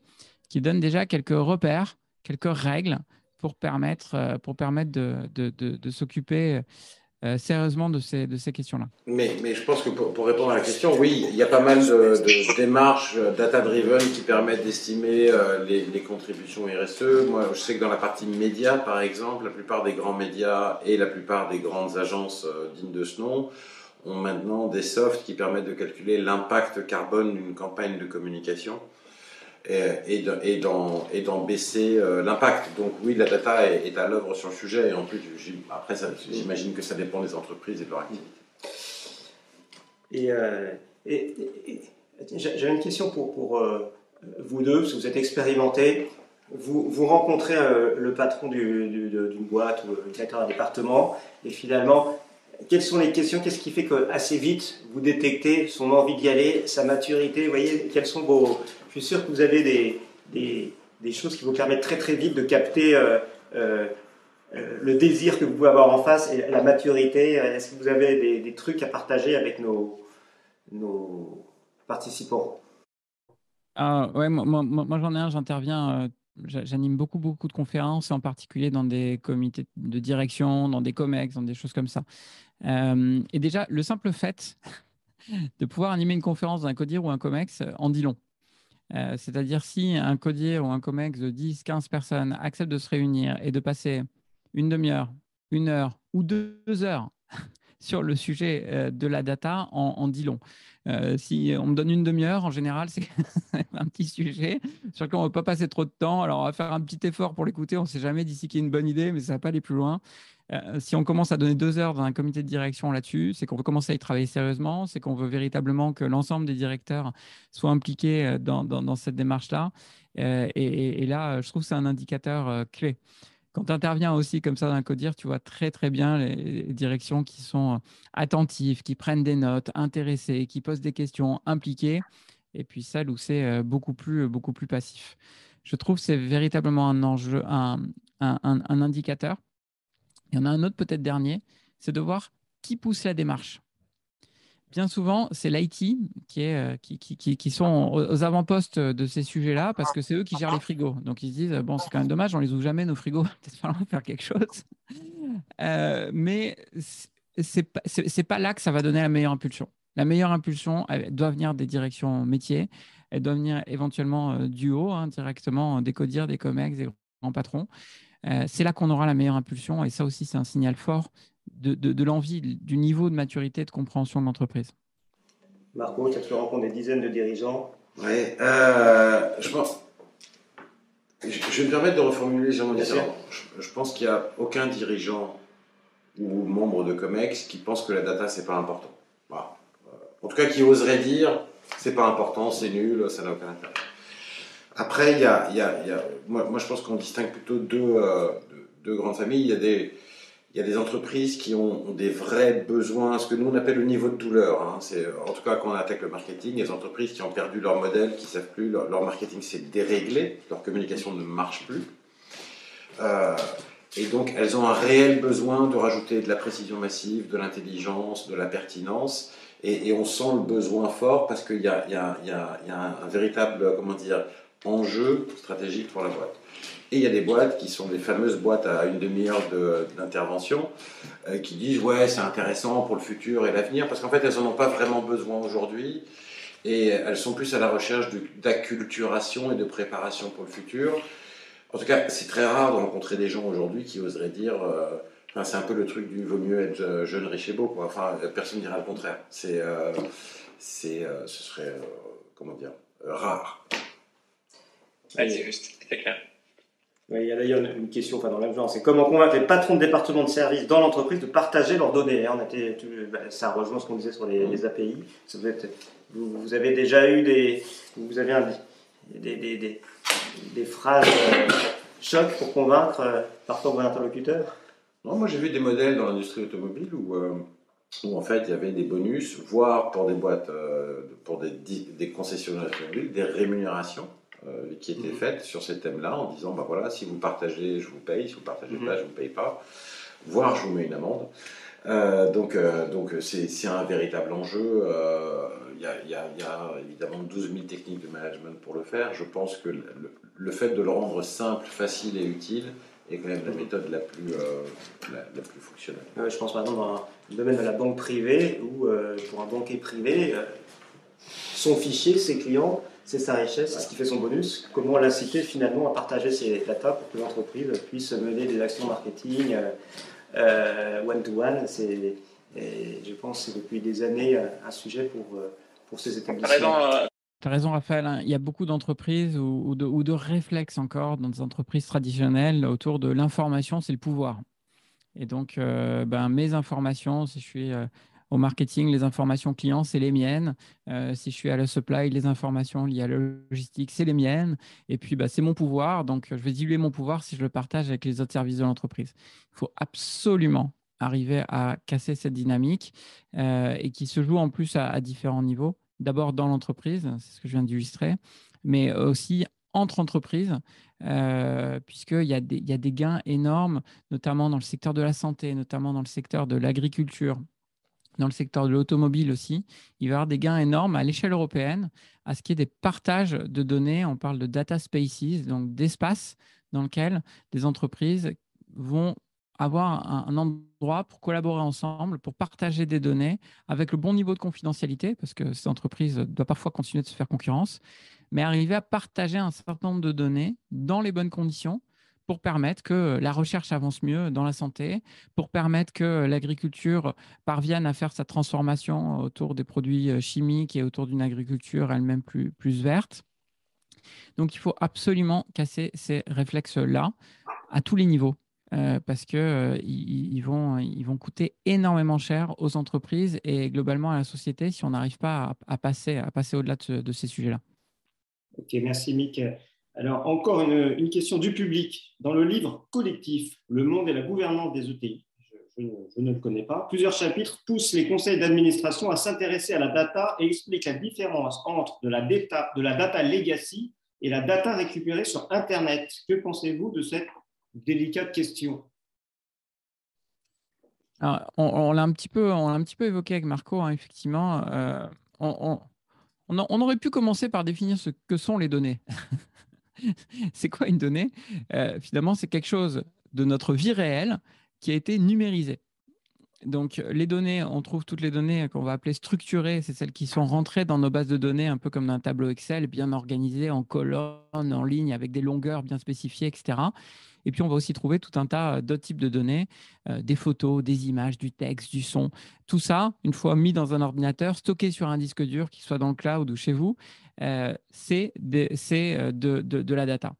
qui donnent déjà quelques repères, quelques règles pour permettre, pour permettre de, s'occuper sérieusement de ces, de ces questions-là. Mais, mais, je pense que pour, pour, répondre à la question, oui, il y a pas mal de, de démarches euh, data-driven qui permettent d'estimer euh, les, les, contributions RSE. Moi, je sais que dans la partie média, par exemple, la plupart des grands médias et la plupart des grandes agences dignes de ce nom ont maintenant des softs qui permettent de calculer l'impact carbone d'une campagne de communication et, et d'en baisser euh, l'impact. Donc oui, la data est, à l'œuvre sur le sujet. Et en plus, après, j'imagine que ça dépend des entreprises et de leur activité. Et, euh, j'avais une question pour, pour euh, vous deux, parce que vous êtes expérimentés. Vous, vous rencontrez le patron d'une boîte ou le directeur d'un département, et finalement, quelles sont les questions? Qu'est-ce qui fait que assez vite vous détectez son envie d'y aller, sa maturité? Vous voyez, quelles sont vos, suis sûr que vous avez des, choses qui vous permettent très très vite de capter euh, euh, euh, le désir que vous pouvez avoir en face et la maturité. Est-ce que vous avez des, trucs à partager avec nos, participants? Ah, moi, j'en ai un, j'interviens j'anime beaucoup, beaucoup de conférences, en particulier dans des comités de direction, dans des COMEX, dans des choses comme ça. et déjà, le simple fait de pouvoir animer une conférence d'un CODIR ou un COMEX en dit long. Euh, c'est-à-dire si un codier ou un COMEX de 10, 15 personnes accepte de se réunir et de passer une demi-heure, une heure ou deux heures sur le sujet euh, de la data en, dit long. Euh, si on me donne une demi-heure, en général, c'est un petit sujet sur lequel on ne va pas passer trop de temps. Alors, on va faire un petit effort pour l'écouter. On ne sait jamais d'ici qu'il y a une bonne idée, mais ça ne va pas aller plus loin. Euh, si on commence à donner deux heures dans un comité de direction là-dessus, c'est qu'on veut commencer à y travailler sérieusement, c'est qu'on veut véritablement que l'ensemble des directeurs soient impliqués dans, cette démarche-là. Et, et, là, je trouve que c'est un indicateur clé. Quand tu interviens aussi comme ça dans un codir, tu vois très très bien les, directions qui sont attentives, qui prennent des notes, intéressées, qui posent des questions, impliquées, et puis celles où c'est beaucoup plus, beaucoup plus passif. Je trouve que c'est véritablement un enjeu, un indicateur il y en a un autre peut-être dernier, c'est de voir qui pousse la démarche. Bien souvent, c'est l'IT euh, qui, sont aux avant-postes de ces sujets-là parce que c'est eux qui gèrent les frigos. Donc ils se disent bon, c'est quand même dommage, on les ouvre jamais nos frigos, peut-être falloir faire quelque chose. Euh, mais c'est pas, pas là que ça va donner la meilleure impulsion. La meilleure impulsion elle doit venir des directions métiers, elle doit venir éventuellement euh, du haut, hein, directement des codires, des COMEX, des grands patrons. C'est là qu'on aura la meilleure impulsion. Et ça aussi, c'est un signal fort de, l'envie, du niveau de maturité et de compréhension de l'entreprise. Marco, tu as rencontré des dizaines de dirigeants? Oui, euh, je pense. je vais me permettre de reformuler Jean je, je pense qu'il n'y a aucun dirigeant ou membre de COMEX qui pense que la data, c'est pas important. Voilà. En tout cas, qui oserait dire, c'est pas important, c'est nul, ça n'a aucun intérêt. Après, il y a, y a, y a moi, moi, je pense qu'on distingue plutôt deux, euh, deux, grandes familles. Il y a des, il y a des entreprises qui ont, des vrais besoins, ce que nous on appelle le niveau de douleur. Hein. C'est, en tout cas, quand on attaque le marketing, les entreprises qui ont perdu leur modèle, qui savent plus, leur, marketing s'est déréglé, leur communication ne marche plus. Euh, et donc, elles ont un réel besoin de rajouter de la précision massive, de l'intelligence, de la pertinence. Et, on sent le besoin fort parce qu'il y a, y a, un, véritable, comment dire, enjeu stratégique pour la boîte. Et il y a des boîtes qui sont des fameuses boîtes à une demi-heure d'intervention euh, qui disent ouais c'est intéressant pour le futur et l'avenir parce qu'en fait elles n'en ont pas vraiment besoin aujourd'hui et elles sont plus à la recherche d'acculturation et de préparation pour le futur. En tout cas c'est très rare de rencontrer des gens aujourd'hui qui oseraient dire euh, enfin, c'est un peu le truc du vaut mieux être jeune riche et beau quoi. Enfin personne ne dira le contraire. C'est euh, c'est ce serait comment dire rare. c'est juste, c'est clair. Il y a d'ailleurs une question dans le même genre, c'est comment convaincre les patrons de département de service dans l'entreprise de partager leurs données. Hein, bah, ça rejoint ce qu'on disait sur les, API. vous, avez déjà eu des, vous avez des, des, des, phrases euh, choc pour convaincre euh, parfois vos interlocuteurs? Moi j'ai vu des modèles dans l'industrie automobile où, euh, où en fait il y avait des bonus, voire pour des boîtes, pour des, des concessionnaires automobiles, des rémunérations euh, qui était mhm. faite sur ces thèmes-là en disant bah voilà, si vous partagez, je vous paye, si vous partagez mhm. pas, je vous paye pas, voire je vous mets une amende. Euh, donc, euh, donc c'est un véritable enjeu. Il y, a, y, a, évidemment 12 000 techniques de management pour le faire. Je pense que le, fait de le rendre simple, facile et utile est quand même la mhm. méthode la plus, la, plus fonctionnelle. je pense par exemple dans le domaine de la banque privée, où pour un banquier privé, son fichier, ses clients, c'est sa richesse, c'est ce qui fait son bonus. Comment l'inciter finalement à partager ses data pour que l'entreprise puisse mener des actions marketing euh, one-to-one C'est, je pense c'est depuis des années un sujet pour, euh, pour ces établissements. Tu as raison, Raphaël. Hein. Il y a beaucoup d'entreprises ou, de, ou, de, réflexes encore dans des entreprises traditionnelles autour de l'information, c'est le pouvoir. Et donc, euh, ben, mes informations, si je suis au marketing, les informations clients, c'est les miennes. Euh, si je suis à la supply, les informations liées à la logistique, c'est les miennes. Et puis, bah, c'est mon pouvoir. Donc, je vais diluer mon pouvoir si je le partage avec les autres services de l'entreprise. Il faut absolument arriver à casser cette dynamique euh, et qui se joue en plus à, différents niveaux. D'abord dans l'entreprise, c'est ce que je viens d'illustrer, mais aussi entre entreprises, euh, puisqu'il y, a des, y a des gains énormes, notamment dans le secteur de la santé, notamment dans le secteur de l'agriculture, dans le secteur de l'automobile aussi, il va y avoir des gains énormes à l'échelle européenne à ce qui est des partages de données. On parle de data spaces, donc d'espaces dans lesquels des entreprises vont avoir un, endroit pour collaborer ensemble, pour partager des données avec le bon niveau de confidentialité, parce que ces entreprises doivent parfois continuer de se faire concurrence, mais arriver à partager un certain nombre de données dans les bonnes conditions pour permettre que la recherche avance mieux dans la santé, pour permettre que l'agriculture parvienne à faire sa transformation autour des produits euh, chimiques et autour d'une agriculture elle-même plus, verte. Donc, il faut absolument casser ces réflexes-là à tous les niveaux. Euh, parce qu'ils euh, ils vont, ils vont coûter énormément cher aux entreprises et globalement à la société si on n'arrive pas à, passer, à passer au-delà de, de, ces sujets-là. Ok, merci Mick. Alors, encore une, question du public. Dans le livre collectif Le monde et la gouvernance des ETI, je, ne, le connais pas, plusieurs chapitres poussent les conseils d'administration à s'intéresser à la data et expliquent la différence entre de la, data, de la data legacy et la data récupérée sur Internet. Que pensez-vous de cette délicate question? On, l'a un petit peu, un petit peu évoqué avec Marco, hein, effectivement. Euh, on, aurait pu commencer par définir ce que sont les données. c'est quoi une donnée? Euh, Finalement, c'est quelque chose de notre vie réelle qui a été numérisé. Donc, les données, on trouve toutes les données qu'on va appeler structurées, c'est celles qui sont rentrées dans nos bases de données, un peu comme dans un tableau Excel, bien organisées en colonnes, en ligne, avec des longueurs bien spécifiées, etc. Et puis, on va aussi trouver tout un tas d'autres types de données, euh, des photos, des images, du texte, du son. Tout ça, une fois mis dans un ordinateur, stocké sur un disque dur, qui soit dans le cloud ou chez vous, euh, c'est euh, de, la data.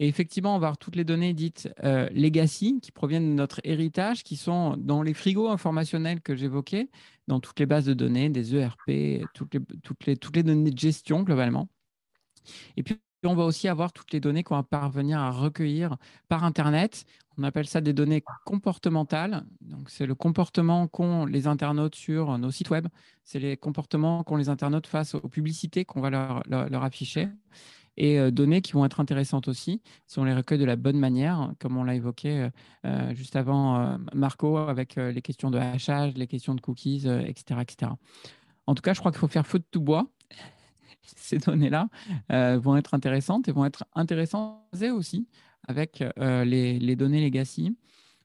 Et effectivement, on va avoir toutes les données dites euh, legacy qui proviennent de notre héritage, qui sont dans les frigos informationnels que j'évoquais, dans toutes les bases de données, des ERP, toutes les, données de gestion globalement. Et puis, on va aussi avoir toutes les données qu'on va parvenir à recueillir par Internet. On appelle ça des données comportementales. Donc, c'est le comportement qu'ont les internautes sur nos sites web. C'est les comportements qu'ont les internautes face aux publicités qu'on va leur afficher et euh, données qui vont être intéressantes aussi si on les recueille de la bonne manière, comme on l'a évoqué euh, euh, juste avant Marco avec les questions de hachage, les questions de cookies, etc., etc. En tout cas, je crois qu'il faut faire feu de tout bois. Ces données-là vont être intéressantes et vont être intéressantes aussi avec les, les données legacy,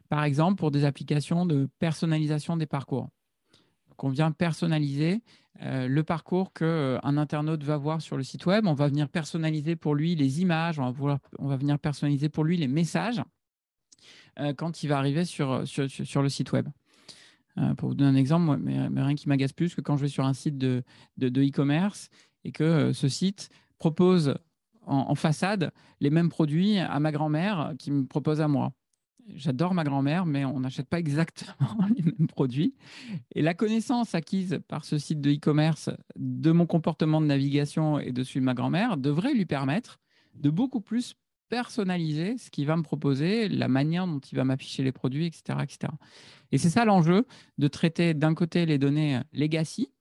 par exemple pour des applications de personnalisation des parcours. On vient personnaliser euh, le parcours qu'un euh, internaute va voir sur le site web. On va venir personnaliser pour lui les images, on va, venir personnaliser pour lui les messages euh, quand il va arriver sur, le site web. pour vous donner un exemple, mais, rien qui m'agace plus que quand je vais sur un site de e-commerce et que ce site propose en, façade les mêmes produits à ma grand-mère qui me propose à moi j'adore ma grand-mère, mais on n'achète pas exactement les mêmes produits. Et la connaissance acquise par ce site de e-commerce de mon comportement de navigation et de celui de ma grand-mère devrait lui permettre de beaucoup plus personnaliser ce qu'il va me proposer, la manière dont il va m'afficher les produits, etc. etc. Et c'est ça l'enjeu de traiter d'un côté les données legacy,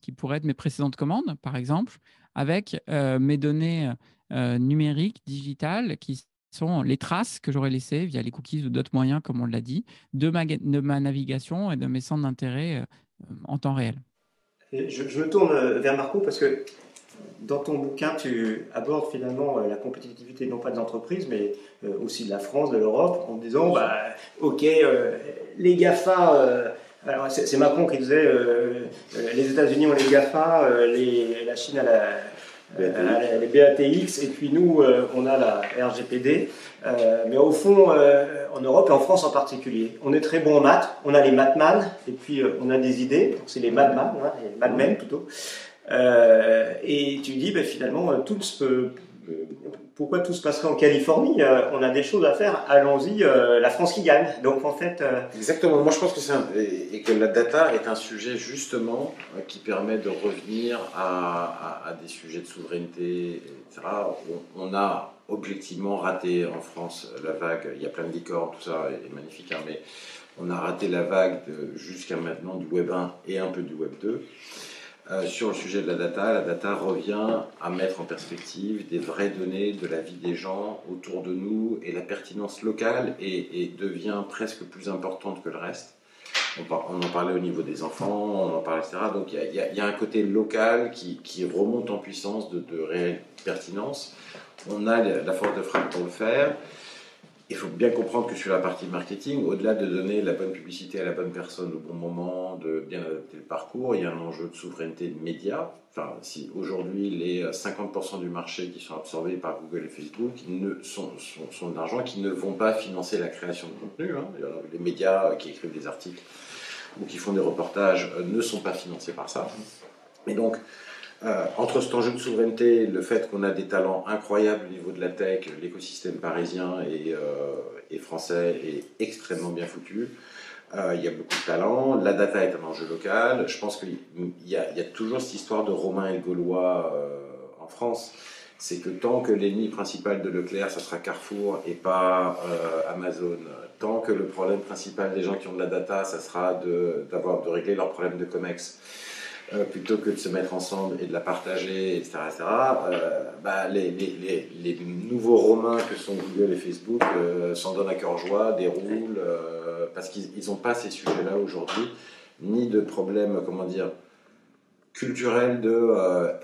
qui pourraient être mes précédentes commandes, par exemple, avec euh, mes données euh, numériques, digitales, qui sont les traces que j'aurais laissées via les cookies ou d'autres moyens, comme on l'a dit, de ma, navigation et de mes centres d'intérêt euh, en temps réel. je, me tourne euh, vers Marco parce que dans ton bouquin, tu abordes finalement euh, la compétitivité non pas des entreprises, mais aussi de la France, de l'Europe, en disant, bah, OK, les GAFA... alors c'est Macron qui disait les États-Unis ont les GAFA, la Chine a la, euh, les BATX, et puis nous, euh, on a la RGPD. Euh, mais au fond, en Europe et en France en particulier, on est très bon en maths, on a les mathman, et puis on a des idées, c'est les madman, hein, les madmen plutôt. et tu dis, ben, finalement, tout se pourquoi tout se passerait en Californie euh, On a des choses à faire, allons-y, euh, la France qui gagne. Donc en fait. Euh, Exactement, moi je pense que c'est et, que la data est un sujet justement qui permet de revenir à, des sujets de souveraineté, etc. On, a objectivement raté en France la vague, il y a plein de licornes, tout ça est, magnifique, hein, mais on a raté la vague jusqu'à maintenant du Web 1 et un peu du Web 2. Euh, sur le sujet de la data, la data revient à mettre en perspective des vraies données de la vie des gens autour de nous et la pertinence locale et, devient presque plus importante que le reste. On, en parlait au niveau des enfants, on en parle, etc. Donc il y, a un côté local qui, remonte en puissance de, de réelle pertinence. On a la force de frappe pour le faire il faut bien comprendre que sur la partie marketing, au-delà de donner la bonne publicité à la bonne personne au bon moment, de bien adapter le parcours, il y a un enjeu de souveraineté de médias. Aujourd'hui les 50% du marché qui sont absorbés par Google et Facebook sont, sont, sont d'argent qui ne vont pas financer la création de contenu, hein. les médias qui écrivent des articles ou qui font des reportages euh, ne sont pas financés par ça. Et donc, euh, entre cet enjeu de souveraineté, le fait qu'on a des talents incroyables au niveau de la tech, l'écosystème parisien et, euh, français est extrêmement bien foutu. Euh, il y a beaucoup de talents. La data est un enjeu local. Je pense qu'il y, a toujours cette histoire de Romain et Gaulois en France. C'est que tant que l'ennemi principal de Leclerc, ça sera Carrefour et pas Amazon, tant que le problème principal des gens qui ont de la data, ça sera de, d'avoir, de régler leurs problèmes de COMEX, euh, plutôt que de se mettre ensemble et de la partager, etc., euh, bah, les, nouveaux romains que sont Google et Facebook euh, s'en donnent à cœur joie, déroulent, parce qu'ils n'ont pas ces sujets-là aujourd'hui, ni de problème, comment dire, culturel de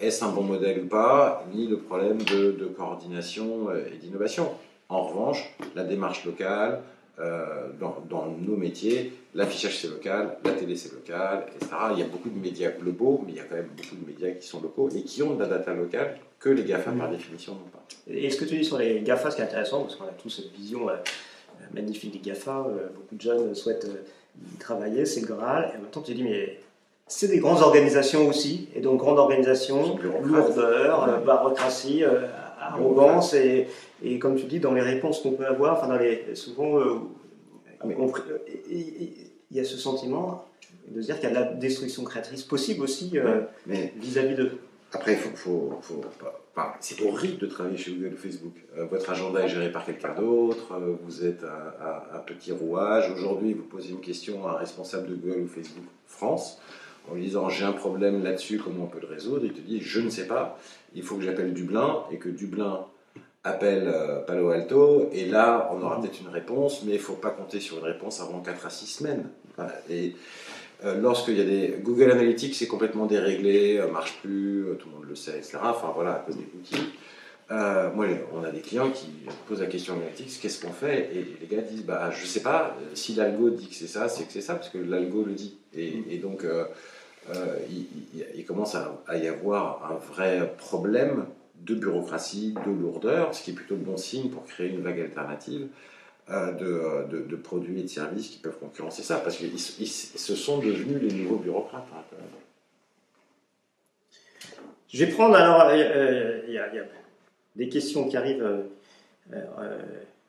est-ce un bon modèle ou pas, ni de problème de coordination et d'innovation. En revanche, la démarche locale, euh, dans, nos métiers. L'affichage c'est local, la télé c'est local, etc. Il y a beaucoup de médias globaux, mais il y a quand même beaucoup de médias qui sont locaux et qui ont de la data locale que les GAFA par définition n'ont pas. Et ce que tu dis sur les GAFA, ce qui est intéressant, parce qu'on a tous cette vision euh, magnifique des GAFA, euh, beaucoup de jeunes souhaitent y travailler, c'est le Graal, et en même temps tu dis, mais c'est des grandes organisations aussi, et donc grandes organisations, lourdeur, barocratie, arrogance et, et, comme tu dis, dans les réponses qu'on peut avoir, enfin dans les, souvent, euh, ah, il y a ce sentiment de se dire qu'il y a de la destruction créatrice possible aussi vis-à-vis de. Après, il faut, faut, c'est horrible de travailler chez Google ou Facebook. votre agenda est géré par quelqu'un d'autre, vous êtes un, un, petit rouage. Aujourd'hui, vous posez une question à un responsable de Google ou Facebook France en lui disant j'ai un problème là-dessus, comment on peut le résoudre Il te dit je ne sais pas, il faut que j'appelle Dublin et que Dublin appelle euh, Palo Alto et là on aura peut-être une réponse, mais il ne faut pas compter sur une réponse avant 4 à 6 semaines. Et euh, lorsqu'il y a des. Google Analytics c'est complètement déréglé, euh, marche plus, tout le monde le sait, etc. Enfin voilà, à cause des cookies. Moi, on a des clients qui posent la question Analytics, qu'est-ce qu'on fait? Et les gars disent, bah, je sais pas, si l'algo dit que c'est ça, c'est que c'est ça, parce que l'algo le dit. Et, donc, euh, il, commence à, y avoir un vrai problème de bureaucratie, de lourdeur, ce qui est plutôt bon signe pour créer une vague alternative euh, de, de, produits et de services qui peuvent concurrencer ça, parce qu'ils se sont devenus les nouveaux bureaucrates. Hein, Je vais prendre alors, euh, il y, a des questions qui arrivent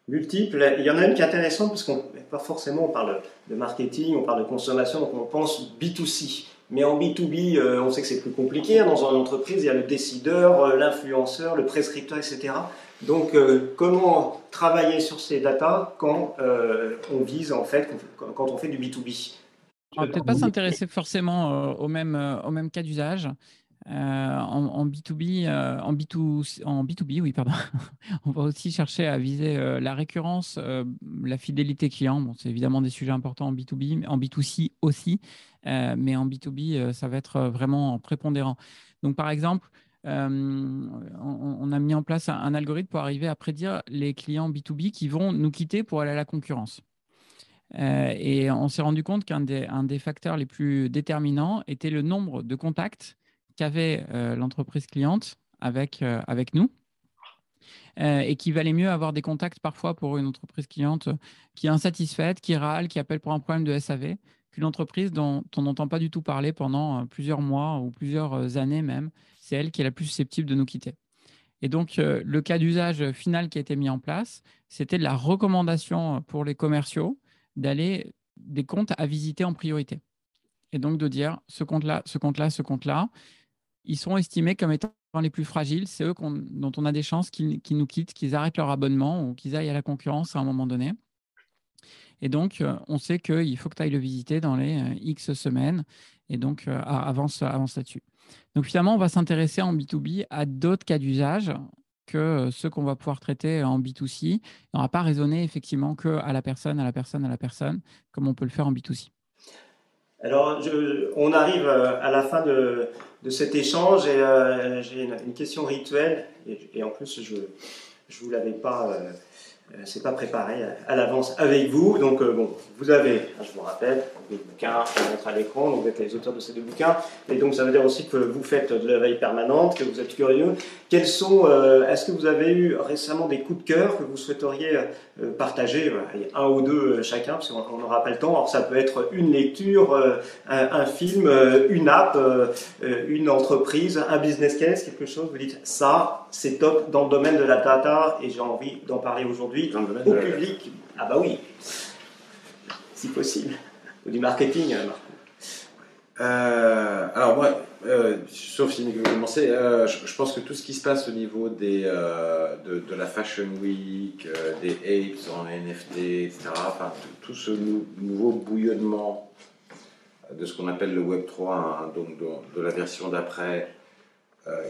multiples. Il y en a une qui est intéressante parce qu'on pas forcément on parle de marketing, on parle de consommation, donc on pense B2C. Mais en B2B, euh, on sait que c'est plus compliqué. Dans une entreprise, il y a le décideur, euh, l'influenceur, le prescripteur, etc. Donc, euh, comment travailler sur ces datas quand on vise, en fait, quand on fait du B2B On va peut-être pas s'intéresser forcément au, même, au même cas d'usage. En, B2B, en, B2, en B2B, oui, pardon. on va aussi chercher à viser la récurrence, la fidélité client. Bon, c'est évidemment des sujets importants en B2B, en B2C aussi. Euh, mais en B2B, euh, ça va être euh, vraiment prépondérant. Donc, par exemple, on, a mis en place un, algorithme pour arriver à prédire les clients B2B qui vont nous quitter pour aller à la concurrence. et on s'est rendu compte qu'un des, facteurs les plus déterminants était le nombre de contacts qu'avait l'entreprise cliente avec, avec nous. et qu'il valait mieux avoir des contacts parfois pour une entreprise cliente qui est insatisfaite, qui râle, qui appelle pour un problème de SAV, qu'une entreprise dont on n'entend pas du tout parler pendant euh, plusieurs mois ou plusieurs euh, années même, c'est elle qui est la plus susceptible de nous quitter. Et donc, euh, le cas d'usage final qui a été mis en place, c'était la recommandation pour les commerciaux d'aller des comptes à visiter en priorité. Et donc de dire ce compte-là, ce compte-là, ce compte-là, ils sont estimés comme étant les plus fragiles. C'est eux dont on a des chances qu'ils nous quittent, qu'ils arrêtent leur abonnement ou qu'ils aillent à la concurrence à un moment donné. Et donc, euh, on sait qu'il faut que tu ailles le visiter dans les euh, X semaines. Et donc, euh, avance, avance là-dessus. Donc, finalement, on va s'intéresser en B2B à d'autres cas d'usage que ceux qu'on va pouvoir traiter en B2C. On ne va pas raisonner effectivement que à la personne, à la personne, à la personne, comme on peut le faire en B2C. Alors, on arrive à la fin de, cet échange et j'ai une, question rituelle et, en plus, je ne vous l'avais pas euh, c'est pas préparé à, l'avance avec vous. Donc, euh, bon, vous avez, je vous rappelle, des bouquins à mettre à l'écran, donc vous êtes les auteurs de ces deux bouquins. Et donc, ça veut dire aussi que vous faites de la veille permanente, que vous êtes curieux. Quels sont, euh, est-ce que vous avez eu récemment des coups de cœur que vous souhaiteriez partager Un ou deux chacun, parce qu'on n'aura pas le temps. Alors, ça peut être une lecture, un, film, une app, une entreprise, un business case, quelque chose. Vous dites, ça, c'est top dans le domaine de la data et j'ai envie d'en parler aujourd'hui au public. Ah bah oui, si possible. Du marketing, euh, euh, alors moi, euh, sauf si vous commencez, je, pense que tout ce qui se passe au niveau des, de, la Fashion Week, des apes en NFT, etc., tout, ce nouveau bouillonnement de ce qu'on appelle le Web 3, hein, donc de, la version d'après,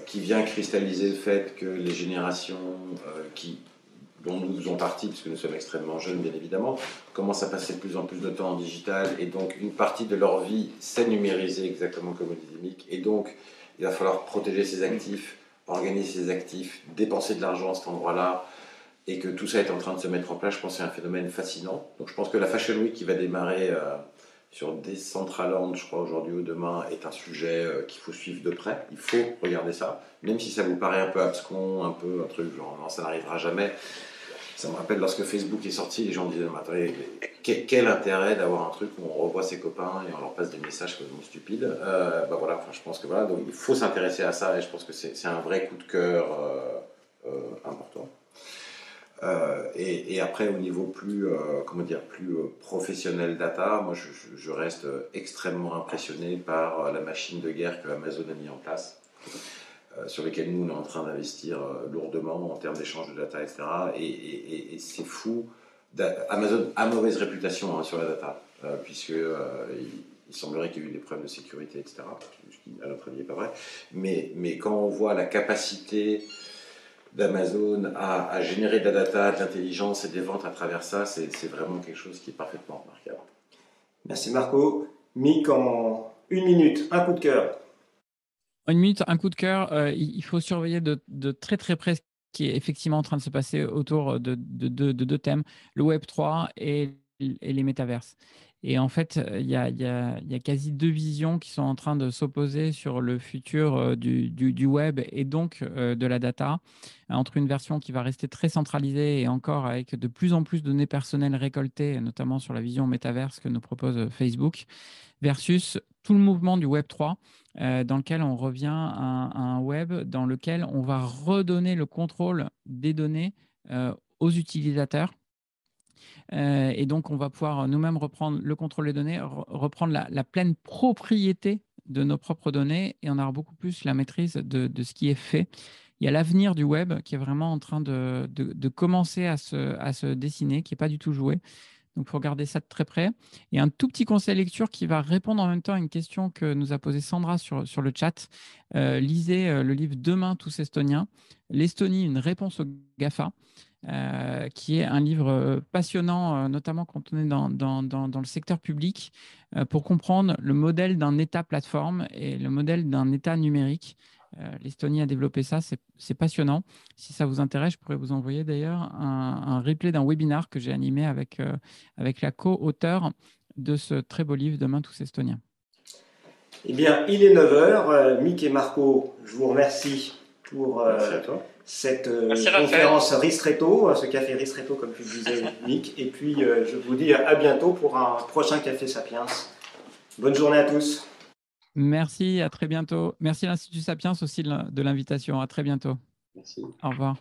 qui vient cristalliser le fait que les générations qui dont nous faisons partie, puisque nous sommes extrêmement jeunes, bien évidemment, commencent à passer de plus en plus de temps en digital, et donc une partie de leur vie s'est numérisée exactement comme le et donc il va falloir protéger ses actifs, organiser ses actifs, dépenser de l'argent à cet endroit-là, et que tout ça est en train de se mettre en place, je pense que c'est un phénomène fascinant. Donc je pense que la Fashion Week qui va démarrer euh, sur Decentraland, je crois, aujourd'hui ou demain, est un sujet euh, qu'il faut suivre de près. Il faut regarder ça, même si ça vous paraît un peu abscon, un peu un truc genre non, ça n'arrivera jamais. Ça me rappelle lorsque Facebook est sorti, les gens disaient attendez, quel, intérêt d'avoir un truc où on revoit ses copains et on leur passe des messages comme stupides. Euh, bah voilà, je pense que voilà, donc il faut s'intéresser à ça et je pense que c'est un vrai coup de cœur, euh, euh, Euh, et, après, au niveau plus, comment dire, plus professionnel data, moi je, je, reste extrêmement impressionné par la machine de guerre que Amazon a mis en place, sur lesquelles nous on est en train d'investir lourdement en termes d'échange de data, etc. Et, c'est fou. Amazon a mauvaise réputation hein, sur la data, puisque il semblerait qu'il y ait eu des problèmes de sécurité, etc. Ce qui, à notre avis, n'est pas vrai. Mais quand on voit la capacité d'Amazon à, générer de la data, de l'intelligence et des ventes à travers ça, c'est vraiment quelque chose qui est parfaitement remarquable. Merci Marco. Mick, en une minute, un coup de cœur. Une minute, un coup de cœur. Euh, il faut surveiller de, très très près ce qui est effectivement en train de se passer autour de, deux thèmes, le Web 3 et, les métaverses. Et en fait, il y, a, quasi deux visions qui sont en train de s'opposer sur le futur euh, du, web et donc euh, de la data, entre une version qui va rester très centralisée et encore avec de plus en plus de données personnelles récoltées, notamment sur la vision métaverse que nous propose Facebook, versus tout le mouvement du Web 3, euh, dans lequel on revient à, un web dans lequel on va redonner le contrôle des données aux utilisateurs euh, et donc, on va pouvoir nous-mêmes reprendre le contrôle des données, reprendre la, pleine propriété de nos propres données et on aura beaucoup plus la maîtrise de, ce qui est fait. Il y a l'avenir du web qui est vraiment en train de, commencer à se, à se, dessiner, qui n'est pas du tout joué. Donc, il faut regarder ça de très près. Et un tout petit conseil lecture qui va répondre en même temps à une question que nous a posée Sandra sur, sur le chat. Euh, lisez euh, le livre Demain, tous Estoniens. L'Estonie, une réponse au GAFA. Euh, qui est un livre passionnant, notamment quand on est dans, dans, dans, le secteur public, pour comprendre le modèle d'un État plateforme et le modèle d'un État numérique. L'Estonie a développé ça, c'est passionnant. Si ça vous intéresse, je pourrais vous envoyer d'ailleurs un, un, replay d'un webinar que j'ai animé avec, avec la co-auteur de ce très beau livre Demain tous Estoniens. Eh bien, il est 9h. Mick et Marco, je vous remercie pour cette euh, conférence Ristretto, euh, ce café Ristretto, comme tu le disais, Nick. Et puis, euh, je vous dis à bientôt pour un prochain Café Sapiens. Bonne journée à tous. Merci, à très bientôt. Merci à l'Institut Sapiens aussi de l'invitation. À très bientôt. Merci. Au revoir.